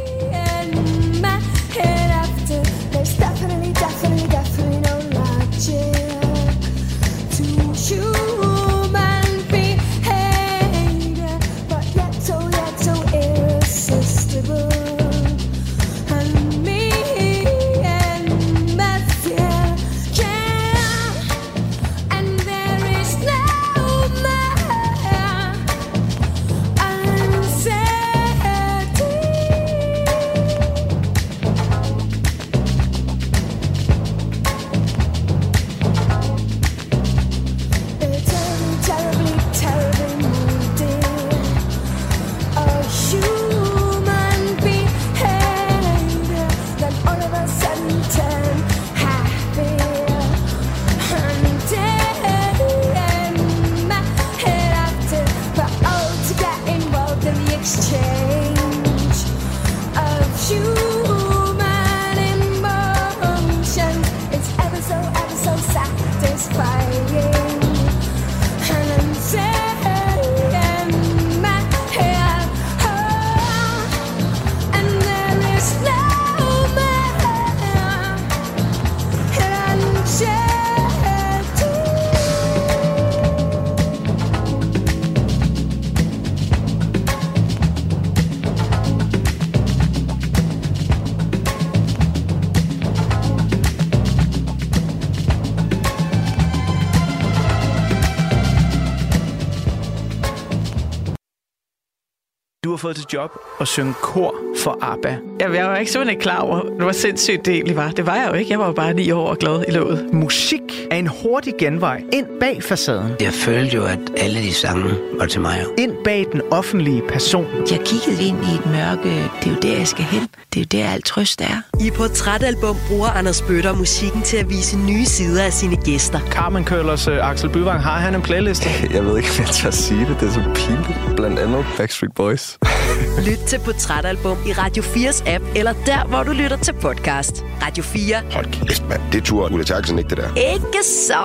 Du har fået til job at synge kor for ABBA. Jamen, jeg var ikke simpelthen ikke klar over, hvor sindssygt det egentlig var. Det var jeg jo ikke. Jeg var jo bare ni år og glad i låget. Musik en hurtig genvej ind bag facaden. Jeg følte jo, at alle de sange var til mig. Ind bag den offentlige person. Jeg kiggede ind i et mørke. Det er jo der, jeg skal hen. Det er jo der, alt trøst er. I Portrætalbum bruger Anders Bøtter musikken til at vise nye sider af sine gæster. Carmen Køllers uh, Axel Byvang, har han en playliste? Jeg ved ikke, hvad jeg tør sige det. Det er så pinligt. Blandt andet Backstreet Boys. Lyt til Portrætalbum i Radio 4's app, eller der, hvor du lytter til podcast. Radio 4. Hold kæft, mand. Det tror Ulla Terkelsen ikke, det der. Ikke så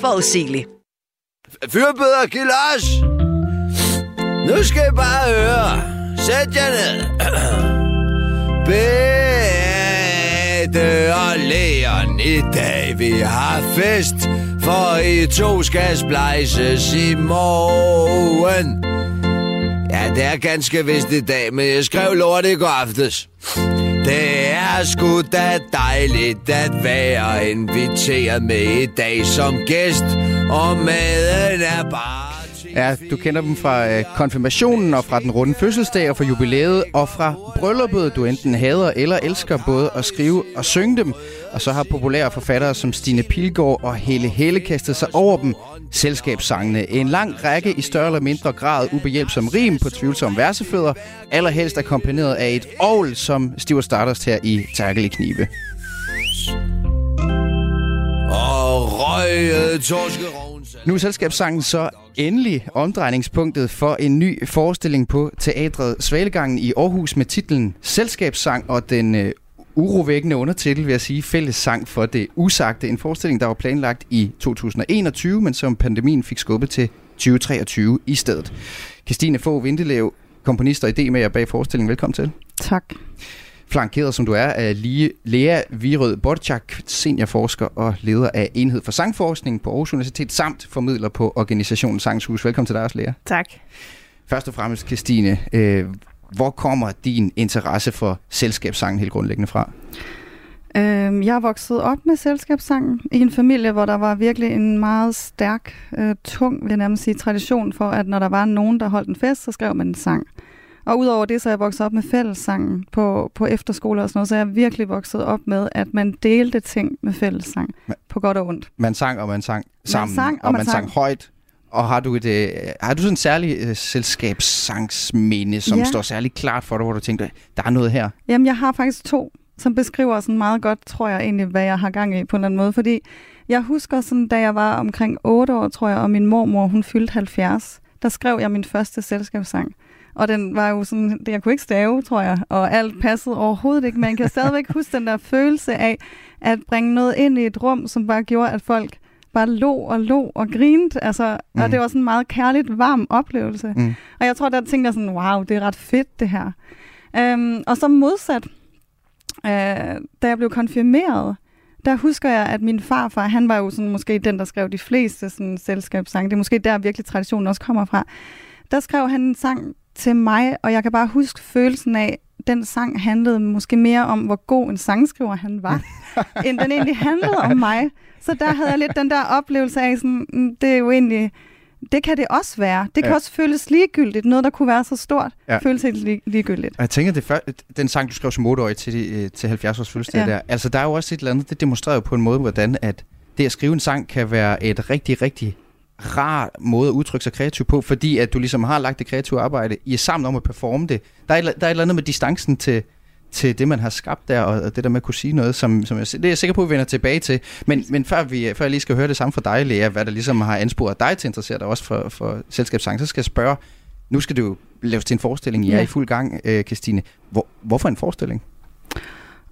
forudsigeligt. Fyrbøder, giv los! Nu skal I bare høre. Sæt jer ned. Bede og Leon i dag, vi har fest, for I to skal splejses i morgen. Ja, det er ganske vist i dag, men jeg skrev lort i går aftes. Det er sgu da dejligt at være inviteret med i dag som gæst, og maden er bare... Ja, du kender dem fra øh, konfirmationen og fra den runde fødselsdag og fra jubilæet og fra brylluppet. Du enten hader eller elsker både at skrive og synge dem. Og så har populære forfattere som Stine Pilgaard og Helle Helle kastet sig over dem. Selskabssangene. En lang række i større eller mindre grad ubehjælpsom rim på tvivlsomme versefødder. Allerhelst akkompagneret af et ovl, som stiver Stardust her i Tærkel i Knibe. Og røget torskerov. Nu er selskabssangen så endelig omdrejningspunktet for en ny forestilling på Teatret Svalegangen i Aarhus med titlen Selskabssang og den øh, urovækkende undertitel, vil jeg sige, Fælles sang for det usagte. En forestilling, der var planlagt i 2021, men som pandemien fik skubbet til 2023 i stedet. Christine Fogh Vindelev, komponist og idémager bag forestillingen. Velkommen til. Tak flankeret som du er af lige Lea Virød Borchak, seniorforsker og leder af Enhed for Sangforskning på Aarhus Universitet, samt formidler på organisationen Sangshus. Velkommen til dig også, Lea. Tak. Først og fremmest, Christine, øh, hvor kommer din interesse for selskabssangen helt grundlæggende fra? Øhm, jeg vokset op med selskabssangen i en familie, hvor der var virkelig en meget stærk, øh, tung, vil jeg nærmest sige, tradition for, at når der var nogen, der holdt en fest, så skrev man en sang. Og udover det, så er jeg vokset op med fællessangen på, på efterskole og sådan noget, så jeg er virkelig vokset op med, at man delte ting med fællessang, man, på godt og ondt. Man sang, og man sang sammen, man sang, og, og man, man sang. sang højt. Og har du, et, øh, har du sådan en særlig øh, selskabssangsminde, som ja. står særlig klart for dig, hvor du tænkte, der er noget her? Jamen, jeg har faktisk to, som beskriver sådan meget godt, tror jeg egentlig, hvad jeg har gang i på en eller anden måde. Fordi jeg husker sådan, da jeg var omkring 8 år, tror jeg, og min mormor, hun fyldte 70, der skrev jeg min første selskabssang. Og den var jo sådan, jeg kunne ikke stave, tror jeg, og alt passede overhovedet ikke. Jeg kan stadigvæk huske den der følelse af at bringe noget ind i et rum, som bare gjorde, at folk bare lå og lå og grinte. Altså, mm. Og det var sådan en meget kærligt, varm oplevelse. Mm. Og jeg tror, der tænkte jeg sådan, wow, det er ret fedt det her. Um, og så modsat, uh, da jeg blev konfirmeret, der husker jeg, at min farfar, han var jo sådan måske den, der skrev de fleste sådan, selskabssange. Det er måske der virkelig traditionen også kommer fra. Der skrev han en sang til mig, og jeg kan bare huske følelsen af, den sang handlede måske mere om, hvor god en sangskriver han var, end den egentlig handlede om mig. Så der havde jeg lidt den der oplevelse af, sådan, mm, det er jo egentlig, det kan det også være. Det kan ja. også føles ligegyldigt. Noget, der kunne være så stort, ja. føles helt lig- ligegyldigt. Og jeg tænker, det før, den sang, du skrev som 8 til, øh, til 70 års fødselsdag ja. der, altså der er jo også et eller andet, det demonstrerer jo på en måde, hvordan at det at skrive en sang kan være et rigtig, rigtig rar måde at udtrykke sig kreativt på, fordi at du ligesom har lagt det kreative arbejde, I sammen om at performe det. Der er, der er et eller andet med distancen til, til det, man har skabt der, og det der med at kunne sige noget, som, som jeg, det er jeg sikker på, at vi vender tilbage til. Men, men før, vi, før jeg lige skal høre det samme fra dig, Lea, hvad der ligesom har ansporet dig til at interessere dig også for, for selskabssang, så skal jeg spørge, nu skal du jo laves til en forestilling, I ja. er i fuld gang, øh, Christine. Hvor, hvorfor en forestilling?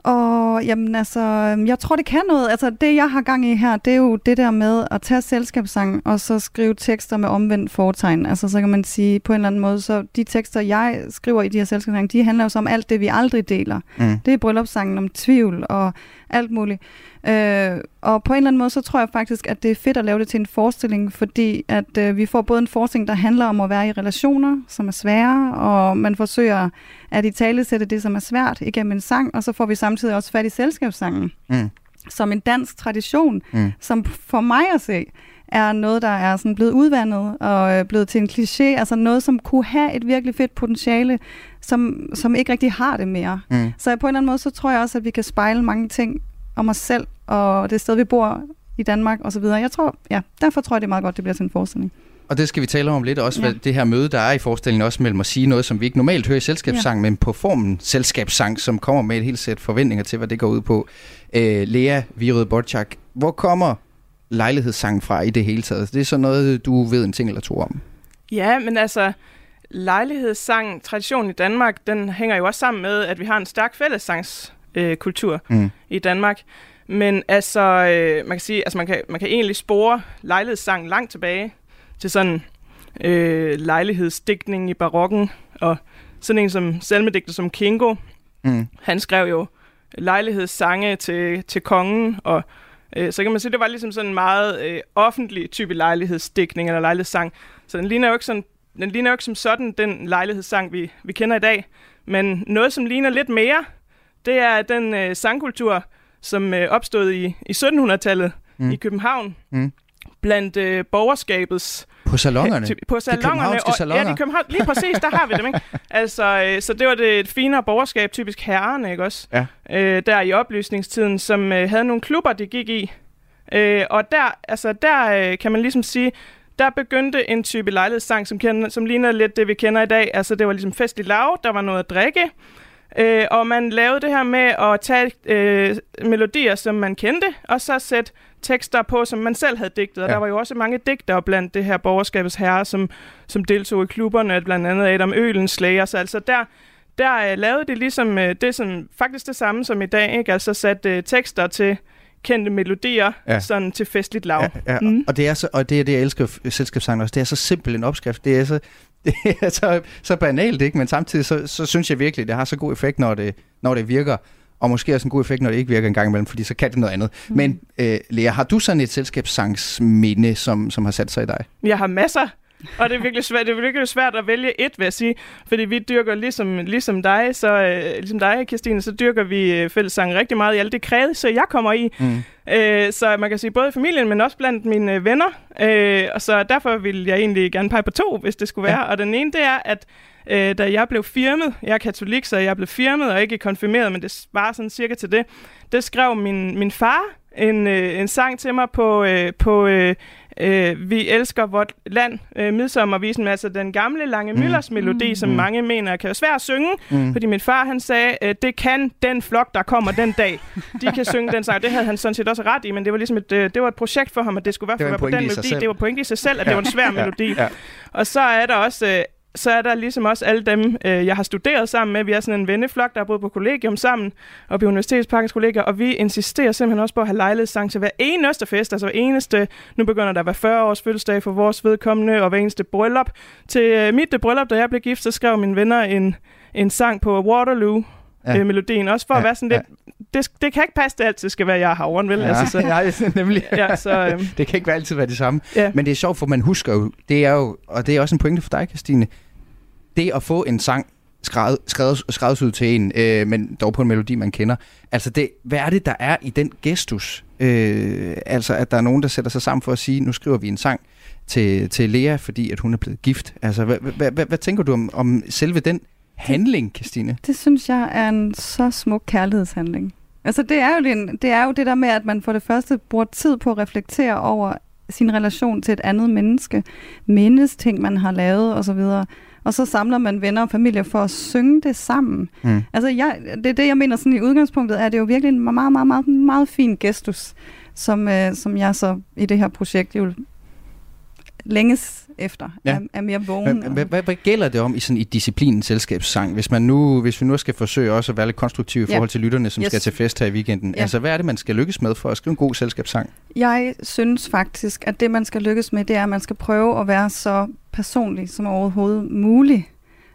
Og jamen altså, jeg tror, det kan noget. Altså, det jeg har gang i her, det er jo det der med at tage selskabssang og så skrive tekster med omvendt fortegn. Altså, så kan man sige på en eller anden måde, så de tekster, jeg skriver i de her selskabssang, de handler jo så om alt det, vi aldrig deler. Mm. Det er bryllupssangen om tvivl og alt muligt. Øh, og på en eller anden måde, så tror jeg faktisk, at det er fedt at lave det til en forestilling, fordi at øh, vi får både en forestilling, der handler om at være i relationer, som er svære, og man forsøger at i tale sætte det, som er svært, igennem en sang, og så får vi samtidig også fat i selskabssangen, mm. som en dansk tradition, mm. som for mig at se, er noget, der er sådan blevet udvandet og øh, blevet til en kliché, altså noget, som kunne have et virkelig fedt potentiale, som, som ikke rigtig har det mere. Mm. Så på en eller anden måde, så tror jeg også, at vi kan spejle mange ting om os selv, og det sted, vi bor i Danmark osv. Jeg tror, ja, derfor tror jeg, det er meget godt, det bliver til en forestilling. Og det skal vi tale om lidt også, Ja. det her møde, der er i forestillingen også mellem at sige noget, som vi ikke normalt hører i selskabssang, ja. men på formen selskabssang, som kommer med et helt sæt forventninger til, hvad det går ud på. Øh, Lea Virød Botchak, hvor kommer lejlighedssangen fra i det hele taget? Det er så noget, du ved en ting eller to om. Ja, men altså, lejlighedssang, traditionen i Danmark, den hænger jo også sammen med, at vi har en stærk fællessangskultur øh, kultur Mm. i Danmark. Men altså, øh, man kan sige, altså man kan, man kan egentlig spore lejlighedssang langt tilbage til sådan øh, lejlighedsdigtning i barokken, og sådan en som salmedigter som Kingo, Mm. han skrev jo lejlighedssange til, til kongen, og øh, så kan man sige, det var ligesom sådan en meget øh, offentlig type lejlighedsdækning eller lejlighedssang. Så den ligner jo ikke, sådan, den ligner jo ikke som sådan den lejlighedssang, vi, vi kender i dag. Men noget, som ligner lidt mere, det er den øh, sangkultur, som øh, opstod i, i 1700-tallet Mm. i København, Mm. blandt øh, borgerskabets På salongerne? Ty- På De salongerne. københavnske og, salonger? Ja, de København, lige præcis, der har vi dem, ikke? Altså, øh, så det var det et finere borgerskab, typisk herrerne, ikke også? Ja. Øh, der i oplysningstiden, som øh, havde nogle klubber, de gik i. Øh, og der, altså, der øh, kan man ligesom sige, der begyndte en type lejlighedssang, som, kender, som ligner lidt det, vi kender i dag. Altså, det var ligesom festligt lav, der var noget at drikke. Øh, og man lavede det her med at tage øh, melodier, som man kendte, og så sætte tekster på, som man selv havde digtet. Og Ja. der var jo også mange digtere blandt det her borgerskabets herrer, som, som deltog i klubberne, blandt andet Adam Ølen, Slayer. Så altså der, der øh, lavede de ligesom øh, det, som, faktisk det samme som i dag, ikke? altså satte øh, tekster til kendte melodier, Ja. ja. sådan til festligt lav. Ja, mm. og, det er så, og det er det, jeg elsker selskabssangen også. Det er så simpel en opskrift. Det er så, det er så, så banalt, ikke? men samtidig så, så synes jeg virkelig, det har så god effekt, når det, når det virker. Og måske også en god effekt, når det ikke virker en gang imellem, fordi så kan det noget andet. Mm. Men øh, Lea, har du sådan et selskabssangsminde, som, som har sat sig i dig? Jeg har masser, og det er virkelig svært, det er virkelig svært at vælge et, vil jeg sige. Fordi vi dyrker ligesom, ligesom dig, så, øh, ligesom dig, Christine, så dyrker vi øh, fællessang rigtig meget i alle det kreds, jeg kommer i. Mm. Øh, så man kan sige både i familien, men også blandt mine øh, venner. Øh, og så derfor vil jeg egentlig gerne pege på to, hvis det skulle være. Ja. Og den ene, det er, at øh, da jeg blev firmet, jeg er katolik, så jeg blev firmet og ikke konfirmeret, men det var sådan cirka til det, det skrev min, min far en, øh, en sang til mig på, øh, på øh, øh, Vi elsker vort land, øh, midsommervisen, altså den gamle Lange Mm. Møllers melodi, Mm. som Mm. mange mener kan være svær at synge, Mm. fordi min far han sagde, øh, det kan den flok, der kommer den dag. De kan synge den sang. Det havde han sådan set også ret i, men det var ligesom et, øh, det var et projekt for ham, at det skulle i hvert fald være på den melodi. selv. Det var pointe i sig selv, at det var en svær Ja, melodi. ja. Og så er der også... Øh, så er der ligesom også alle dem, øh, jeg har studeret sammen med. Vi er sådan en venneflok, der har boet på kollegium sammen, og på Universitetsparkens kollegier, og vi insisterer simpelthen også på at have lejlighedssang til hver eneste fest, altså hver eneste, nu begynder der at være 40 års fødselsdag for vores vedkommende, og hver eneste bryllup. Til øh, mit bryllup, da jeg blev gift, så skrev mine venner en, en sang på Waterloo, Ja. ja. øh, melodien, også for ja. Ja, at være sådan lidt, det, det kan ikke passe, det altid skal være jeg havren, vel? Ja, Altså, så, ja, nemlig. Ja, så, øhm. det kan ikke være altid være det samme. Ja. Men det er sjovt, for man husker jo, det er jo, og det er også en pointe for dig, Christine, det at få en sang skrevet, skrevet, skrevet ud til en, øh, men dog på en melodi, man kender. Altså, det, hvad er det, der er i den gestus? Øh, altså, at der er nogen, der sætter sig sammen for at sige, nu skriver vi en sang til, til Lea, fordi at hun er blevet gift. Altså, hvad, hvad, hvad, hvad tænker du om, om selve den handling, Christine? Det synes jeg er en så smuk kærlighedshandling. Altså det er, jo det, det er jo det der med, at man for det første bruger tid på at reflektere over sin relation til et andet menneske, mindes ting, man har lavet osv., og så samler man venner og familie for at synge det sammen. Mm. Altså jeg, det er det, jeg mener sådan i udgangspunktet, er det jo virkelig en meget, meget, meget, meget fin gestus, som, øh, som jeg så i det her projekt jo længes efter, Ja. er, er mere vågen. Hvad, hvad, hvad, gælder det om i sådan i disciplinen selskabssang? Hvis, man nu, hvis vi nu skal forsøge også at være lidt konstruktive i forhold til lytterne, som Yes. skal til fest her i weekenden. Ja. Altså, hvad er det, man skal lykkes med for at skrive en god selskabssang? Jeg synes faktisk, at det, man skal lykkes med, det er, at man skal prøve at være så personlig som overhovedet muligt.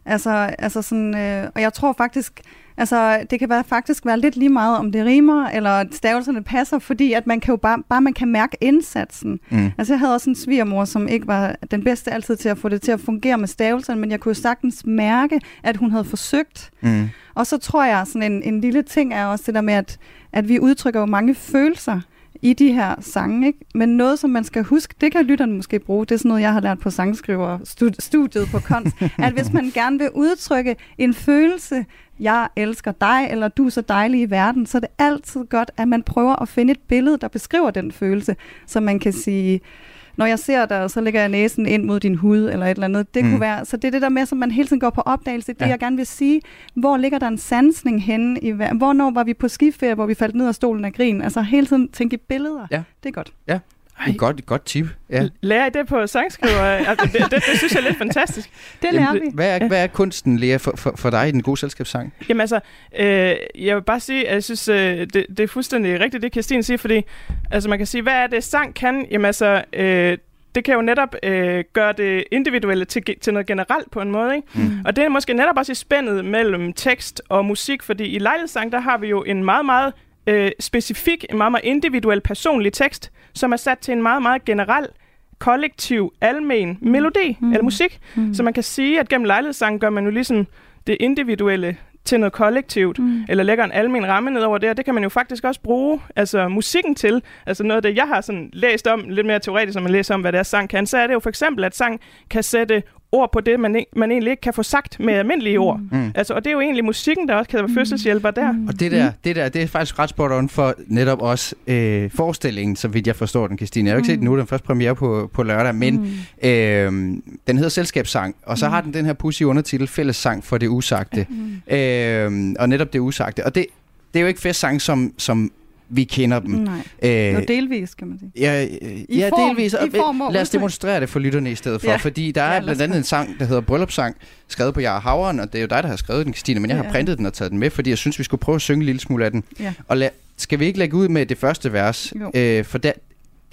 Altså, altså sådan, øh, og jeg tror faktisk, altså, det kan være, faktisk være lidt lige meget, om det rimer, eller stavelserne passer, fordi at man kan jo bare, bare man kan mærke indsatsen. Mm. Altså, jeg havde også en svigermor, som ikke var den bedste altid til at få det til at fungere med stavelserne, men jeg kunne jo sagtens mærke, at hun havde forsøgt. Mm. Og så tror jeg, sådan en, en lille ting er også det der med, at, at vi udtrykker jo mange følelser i de her sange. Ikke? Men noget, som man skal huske, det kan lytterne måske bruge, det er sådan noget, jeg har lært på sangskriver studiet på kunst, at hvis man gerne vil udtrykke en følelse, jeg elsker dig, eller du er så dejlig i verden, så er det altid godt, at man prøver at finde et billede, der beskriver den følelse, så man kan sige, når jeg ser dig, så lægger jeg næsen ind mod din hud, eller et eller andet. Det mm. kunne være, så det er det der med, som man hele tiden går på opdagelse. Det, ja. jeg gerne vil sige, hvor ligger der en sansning henne? I, hvornår var vi på skiferie, hvor vi faldt ned af stolen af grin? Altså hele tiden tænke i billeder. Ja. Det er godt. Ja. Et godt, et godt tip. Ja. Lærer I det på sangskriver? altså, det, det, det, synes jeg er lidt fantastisk. Det lærer vi. Hvad er, hvad er kunsten, Lea, for, for, for dig i den gode selskabssang? Jamen altså, øh, jeg vil bare sige, at jeg synes, øh, det, det er fuldstændig rigtigt, det Christine siger, fordi altså, man kan sige, hvad er det, sang kan? Jamen altså, øh, det kan jo netop øh, gøre det individuelle til, til noget generelt på en måde. Ikke? Mm. Og det er måske netop også i spændet mellem tekst og musik, fordi i lejlighedssang, der har vi jo en meget, meget øh, specifik, en meget, meget individuel, personlig tekst, som er sat til en meget, meget generel, kollektiv, almen melodi mm. eller musik. Mm. Så man kan sige, at gennem lejlighedssang gør man jo ligesom det individuelle til noget kollektivt, mm. eller lægger en almen ramme ned over det, og det kan man jo faktisk også bruge altså musikken til. Altså noget af det, jeg har sådan læst om, lidt mere teoretisk, når man læser om, hvad det er, sang kan, så er det jo for eksempel, at sang kan sætte ord på det, man, man egentlig ikke kan få sagt med almindelige ord. Mm. mm. Altså, og det er jo egentlig musikken, der også kan være fødselshjælper der. Mm. Og det der, det der, det er faktisk ret spot on for netop også øh, forestillingen, så vidt jeg forstår den, Christine. Jeg har ikke mm. set den nu, den første premiere på, på lørdag, men mm. øh, den hedder Selskabssang, og så mm. har den den her pussy undertitel, Fællessang for det usagte. Mm. Øh, og netop det usagte. Og det, det er jo ikke festsang, som, som vi kender dem. Nej. Æh, Nå, delvis, kan man sige. Ja, I ja form, delvis. Og, form lad os demonstrere det for lytterne i stedet for, ja. fordi der er ja, blandt andet en sang, der hedder Bryllupssang, skrevet på Jara Havren, og det er jo dig, der har skrevet den, Christine, men jeg ja. har printet den og taget den med, fordi jeg synes, vi skulle prøve at synge en lille smule af den. Ja. Og lad, skal vi ikke lægge ud med det første vers? Øh, for der,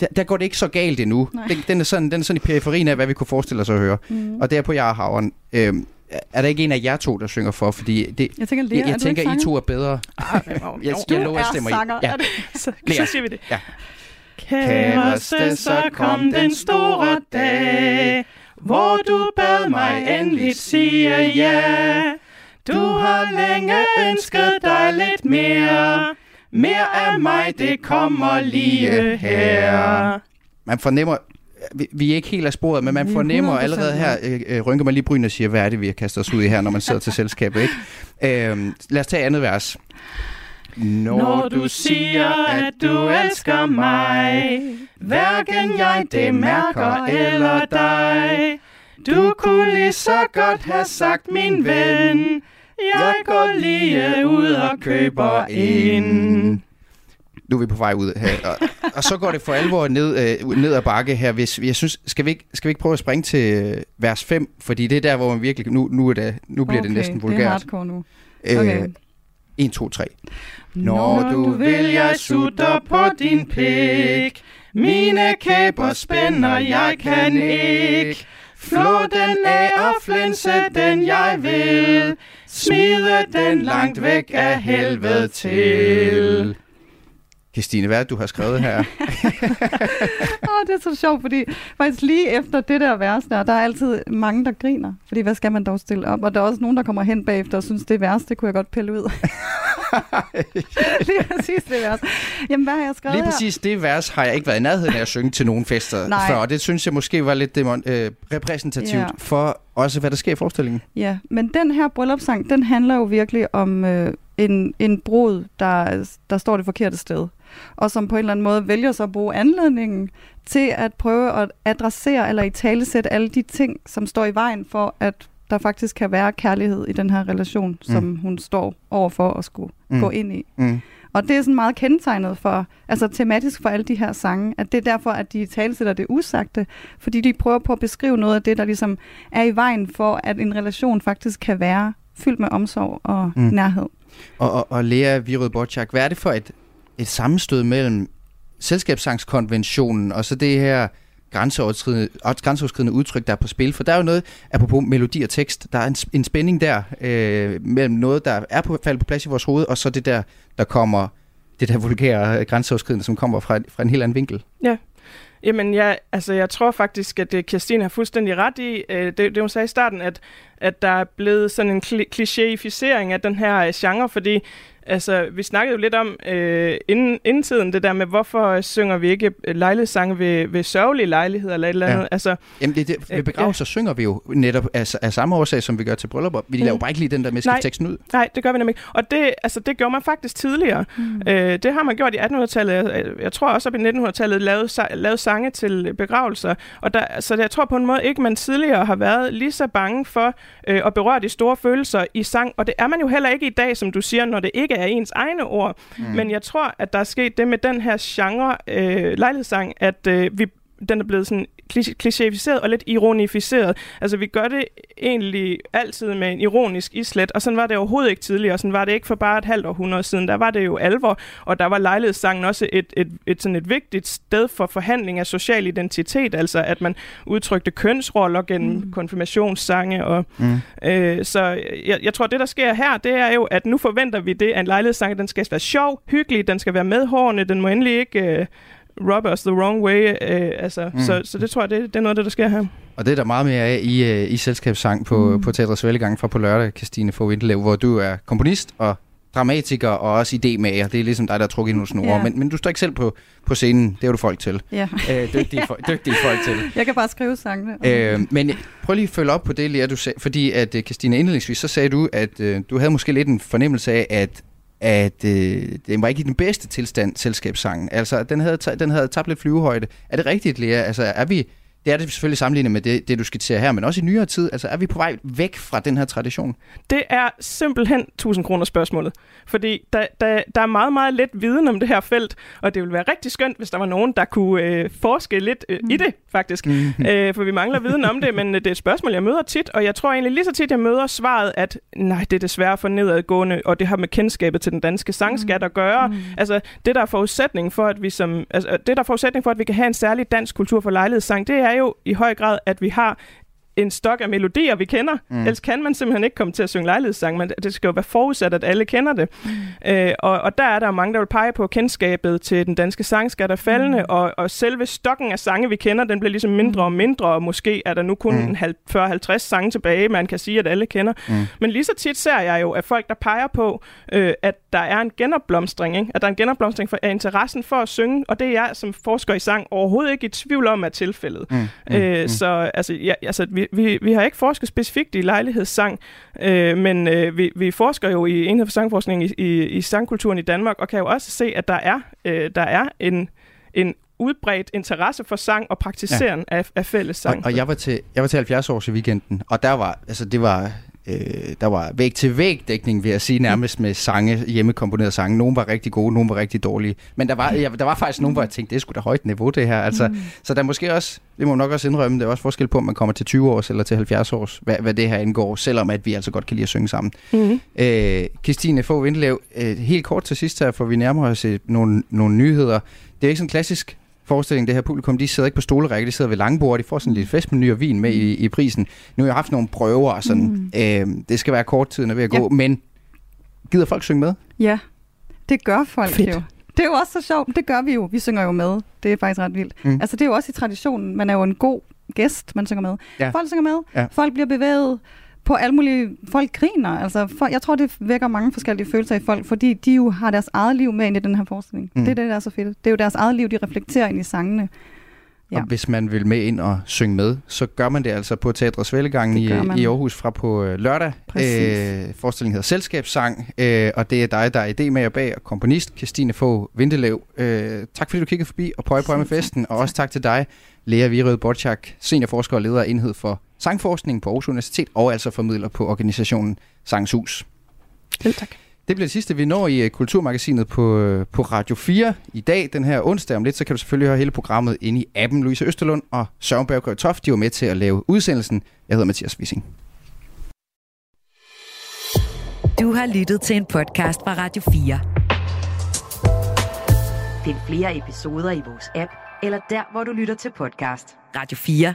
der, der går det ikke så galt endnu. Den, den, er sådan, den er sådan i periferien af, hvad vi kunne forestille os at høre. Mm. Og det er på Jara Havren. Øh, er der ikke en af jer to, der synger for? Fordi det, jeg tænker, Lea, jeg, jeg tænker I to er bedre. Ah, jeg, jeg lover, jeg stemmer sanger. Ja. Så, så siger vi det. Ja. Kæreste, så kom den store dag, hvor du bad mig endelig sige ja. Du har længe ønsket dig lidt mere. Mere af mig, det kommer lige her. Man fornemmer, vi, vi er ikke helt af sporet, men man fornemmer allerede her, øh, øh, rynker man lige bryn og siger, hvad er det, vi har kastet os ud i her, når man sidder til selskabet, ikke? Øh, lad os tage andet vers. Når, Når du siger, at du elsker mig, hverken jeg det mærker eller dig. Du kunne lige så godt have sagt, min ven, jeg går lige ud og køber ind nu er vi på vej ud her. Og, og så går det for alvor ned, øh, ned ad bakke her. Hvis, jeg synes, skal vi, ikke, skal vi ikke prøve at springe til øh, vers 5? Fordi det er der, hvor man virkelig... Nu, nu, er det, nu bliver okay, det næsten vulgært. det er hardcore nu. Øh, okay. Øh, 1, 2, 3. Når du vil, jeg sutter på din pik. Mine kæber spænder, jeg kan ikke. Flå den af og flænse den, jeg vil. Smide den langt væk af helvede til. Christine, hvad er du har skrevet her? oh, det er så sjovt, fordi faktisk lige efter det der vers der, der er altid mange, der griner. Fordi hvad skal man dog stille op? Og der er også nogen, der kommer hen bagefter og synes, det værste, det kunne jeg godt pille ud. lige præcis det vers. Jamen, hvad har jeg skrevet Lige præcis det vers har jeg ikke været i nærheden af at synge til nogen fester Nej. før, og det synes jeg måske var lidt demon, øh, repræsentativt ja. for også, hvad der sker i forestillingen. Ja, men den her bryllupssang, den handler jo virkelig om øh, en, en brud, der, der står det forkerte sted og som på en eller anden måde vælger så at bruge anledningen til at prøve at adressere eller i talesætte alle de ting, som står i vejen for, at der faktisk kan være kærlighed i den her relation, som mm. hun står overfor at skulle mm. gå ind i. Mm. Og det er sådan meget kendetegnet for, altså tematisk for alle de her sange, at det er derfor, at de talesætter det usagte, fordi de prøver på at beskrive noget af det, der ligesom er i vejen for, at en relation faktisk kan være fyldt med omsorg og mm. nærhed. Og, og, og Lea Virød Borchak, hvad er det for et, et sammenstød mellem selskabssangskonventionen og så det her grænseoverskridende, grænseoverskridende udtryk, der er på spil. For der er jo noget, apropos melodi og tekst, der er en, en spænding der øh, mellem noget, der er på, faldet på plads i vores hoved, og så det der, der kommer, det der vulgære øh, grænseoverskridende, som kommer fra, fra en helt anden vinkel. Ja. Jamen, jeg, altså, jeg tror faktisk, at øh, Kirstine har fuldstændig ret i, øh, det, det hun sagde i starten, at, at der er blevet sådan en kli- klichéificering af den her øh, genre, fordi altså, vi snakkede jo lidt om øh, inden, inden tiden, det der med, hvorfor synger vi ikke lejlighedssange ved, ved sørgelige lejligheder eller et eller andet. Ja. Altså, Jamen, det, det, ved begravelser ja. synger vi jo netop af, af samme årsag, som vi gør til bryllupper. Vi mm. laver bare ikke lige den der med at teksten ud. Nej, det gør vi nemlig ikke. Og det, altså, det gjorde man faktisk tidligere. Mm. Øh, det har man gjort i 1800-tallet. Jeg, jeg tror også op i 1900-tallet lavet, lavet sange til begravelser. Og der, så jeg tror på en måde ikke, man tidligere har været lige så bange for øh, at berøre de store følelser i sang. Og det er man jo heller ikke i dag, som du siger, når det ikke er ens egne ord. Mm. Men jeg tror, at der er sket det med den her genre øh, lejlighedssang, at øh, vi den er blevet sådan klichéficeret og lidt ironificeret. Altså, vi gør det egentlig altid med en ironisk islet, og sådan var det overhovedet ikke tidligere, sådan var det ikke for bare et halvt århundrede siden. Der var det jo alvor, og der var lejlighedssangen også et, et, et, sådan et vigtigt sted for forhandling af social identitet, altså at man udtrykte kønsroller gennem mm. konfirmationssange. Og, mm. øh, så jeg, jeg tror, det der sker her, det er jo, at nu forventer vi det, at en lejlighedssang, den skal være sjov, hyggelig, den skal være medhårende, den må endelig ikke... Øh, rub us the wrong way. Øh, altså, mm. så, så det tror jeg, det, det er noget af det, der sker her. Og det er der meget mere af i, uh, i selskabssang på, mm. på Teatrets Svællegang fra på lørdag, Christine Fogh hvor du er komponist og dramatiker og også idémager. Det er ligesom dig, der har trukket i nogle snore. Ja. Men, men du står ikke selv på, på scenen. Det er du folk til. Ja. Øh, dygtige, dygtige folk til. Jeg kan bare skrive sangene. Øh, men prøv lige at følge op på det, Lea, du sagde. Fordi at, Christine, indledningsvis, så sagde du, at uh, du havde måske lidt en fornemmelse af, at at øh, den var ikke i den bedste tilstand, selskabssangen. Altså, den havde, den havde tabt lidt flyvehøjde. Er det rigtigt, Lea? Altså, er vi, det er det selvfølgelig sammenlignet med det, det, du skitserer her, men også i nyere tid. Altså, er vi på vej væk fra den her tradition? Det er simpelthen 1000 kroner spørgsmålet. Fordi der, der, der er meget, meget let viden om det her felt, og det ville være rigtig skønt, hvis der var nogen, der kunne øh, forske lidt øh, i det, faktisk. Mm. Øh, for vi mangler viden om det, men øh, det er et spørgsmål, jeg møder tit, og jeg tror egentlig lige så tit, jeg møder svaret, at nej, det er desværre for nedadgående, og det har med kendskabet til den danske sangskat at gøre. Mm. Altså, det der er forudsætning for, at vi som, altså, det der er forudsætning for, at vi kan have en særlig dansk kultur for lejlighedssang, det er jo i høj grad, at vi har en stok af melodier, vi kender. Mm. Ellers kan man simpelthen ikke komme til at synge lejlighedssang, men det skal jo være forudsat, at alle kender det. Mm. Øh, og, og der er der mange, der vil pege på kendskabet til den danske sangskat er faldende, mm. og, og selve stokken af sange, vi kender, den bliver ligesom mindre mm. og mindre, og måske er der nu kun mm. 40-50 sange tilbage, man kan sige, at alle kender. Mm. Men lige så tit ser jeg jo, at folk, der peger på, øh, at der er en genopblomstring, ikke? at der er en genopblomstring for, af interessen for at synge, og det er jeg som forsker i sang overhovedet ikke i tvivl om er tilfældet. Mm. Mm. Øh, mm. Så altså, ja, altså, vi, vi, vi har ikke forsket specifikt i lejlighedssang, øh, men øh, vi, vi forsker jo i Enhed for Sangforskning i, i, i sangkulturen i Danmark, og kan jo også se, at der er, øh, der er en, en udbredt interesse for sang og praktisering ja. af, af fælles sang. Og, og jeg var til jeg var til 70 års i weekenden, og der var altså det var Øh, der var væg til væg dækning, vil jeg sige, nærmest med sange, hjemmekomponerede sange. Nogle var rigtig gode, nogle var rigtig dårlige. Men der var, ja, der var faktisk nogle, hvor jeg tænkte, det skulle da højt niveau, det her. Altså, mm. Så der er måske også, det må nok også indrømme, det er også forskel på, om man kommer til 20 års eller til 70 års, hvad, hvad det her indgår, selvom at vi altså godt kan lide at synge sammen. Mm. Øh, Christine Fogh Vindlev, øh, helt kort til sidst her, for vi nærmer os nogle, nogle nyheder. Det er ikke sådan klassisk forestilling, det her publikum, de sidder ikke på stolerække, de sidder ved langbord, de får sådan lidt festmenu og vin med i, i prisen. Nu har jeg haft nogle prøver, og sådan, mm. øh, det skal være kort tid, når vi er ja. gå, men gider folk synge med? Ja, det gør folk Fedt. jo. Det er jo også så sjovt, det gør vi jo. Vi synger jo med. Det er faktisk ret vildt. Mm. Altså det er jo også i traditionen, man er jo en god gæst, man synger med. Ja. Folk synger med, ja. folk bliver bevæget, på alle mulige... Folk griner. Altså, for, jeg tror, det vækker mange forskellige følelser i folk, fordi de jo har deres eget liv med ind i den her forestilling. Mm. Det er det, der er så fedt. Det er jo deres eget liv, de reflekterer ind i sangene. Ja. Og hvis man vil med ind og synge med, så gør man det altså på Teatrets Vællegang i, i Aarhus fra på øh, lørdag. Øh, forestillingen hedder Selskabssang, øh, og det er dig, der er idémager bag og komponist, Christine Fogh Vindelev. Øh, tak fordi du kiggede forbi og pøj pøj med festen, og også tak til dig, Lea Virød Borchak, seniorforsker og leder af enhed for sangforskning på Aarhus Universitet, og altså formidler på organisationen Sangshus. Selv tak. Det bliver det sidste, vi når i øh, Kulturmagasinet på, øh, på Radio 4 i dag, den her onsdag. Om lidt, så kan du selvfølgelig høre hele programmet inde i appen. Louise Østerlund og Søren Berggaard Toft, de var med til at lave udsendelsen. Jeg hedder Mathias Wissing. Du har lyttet til en podcast fra Radio 4. Find flere episoder i vores app, eller der, hvor du lytter til podcast. Radio 4.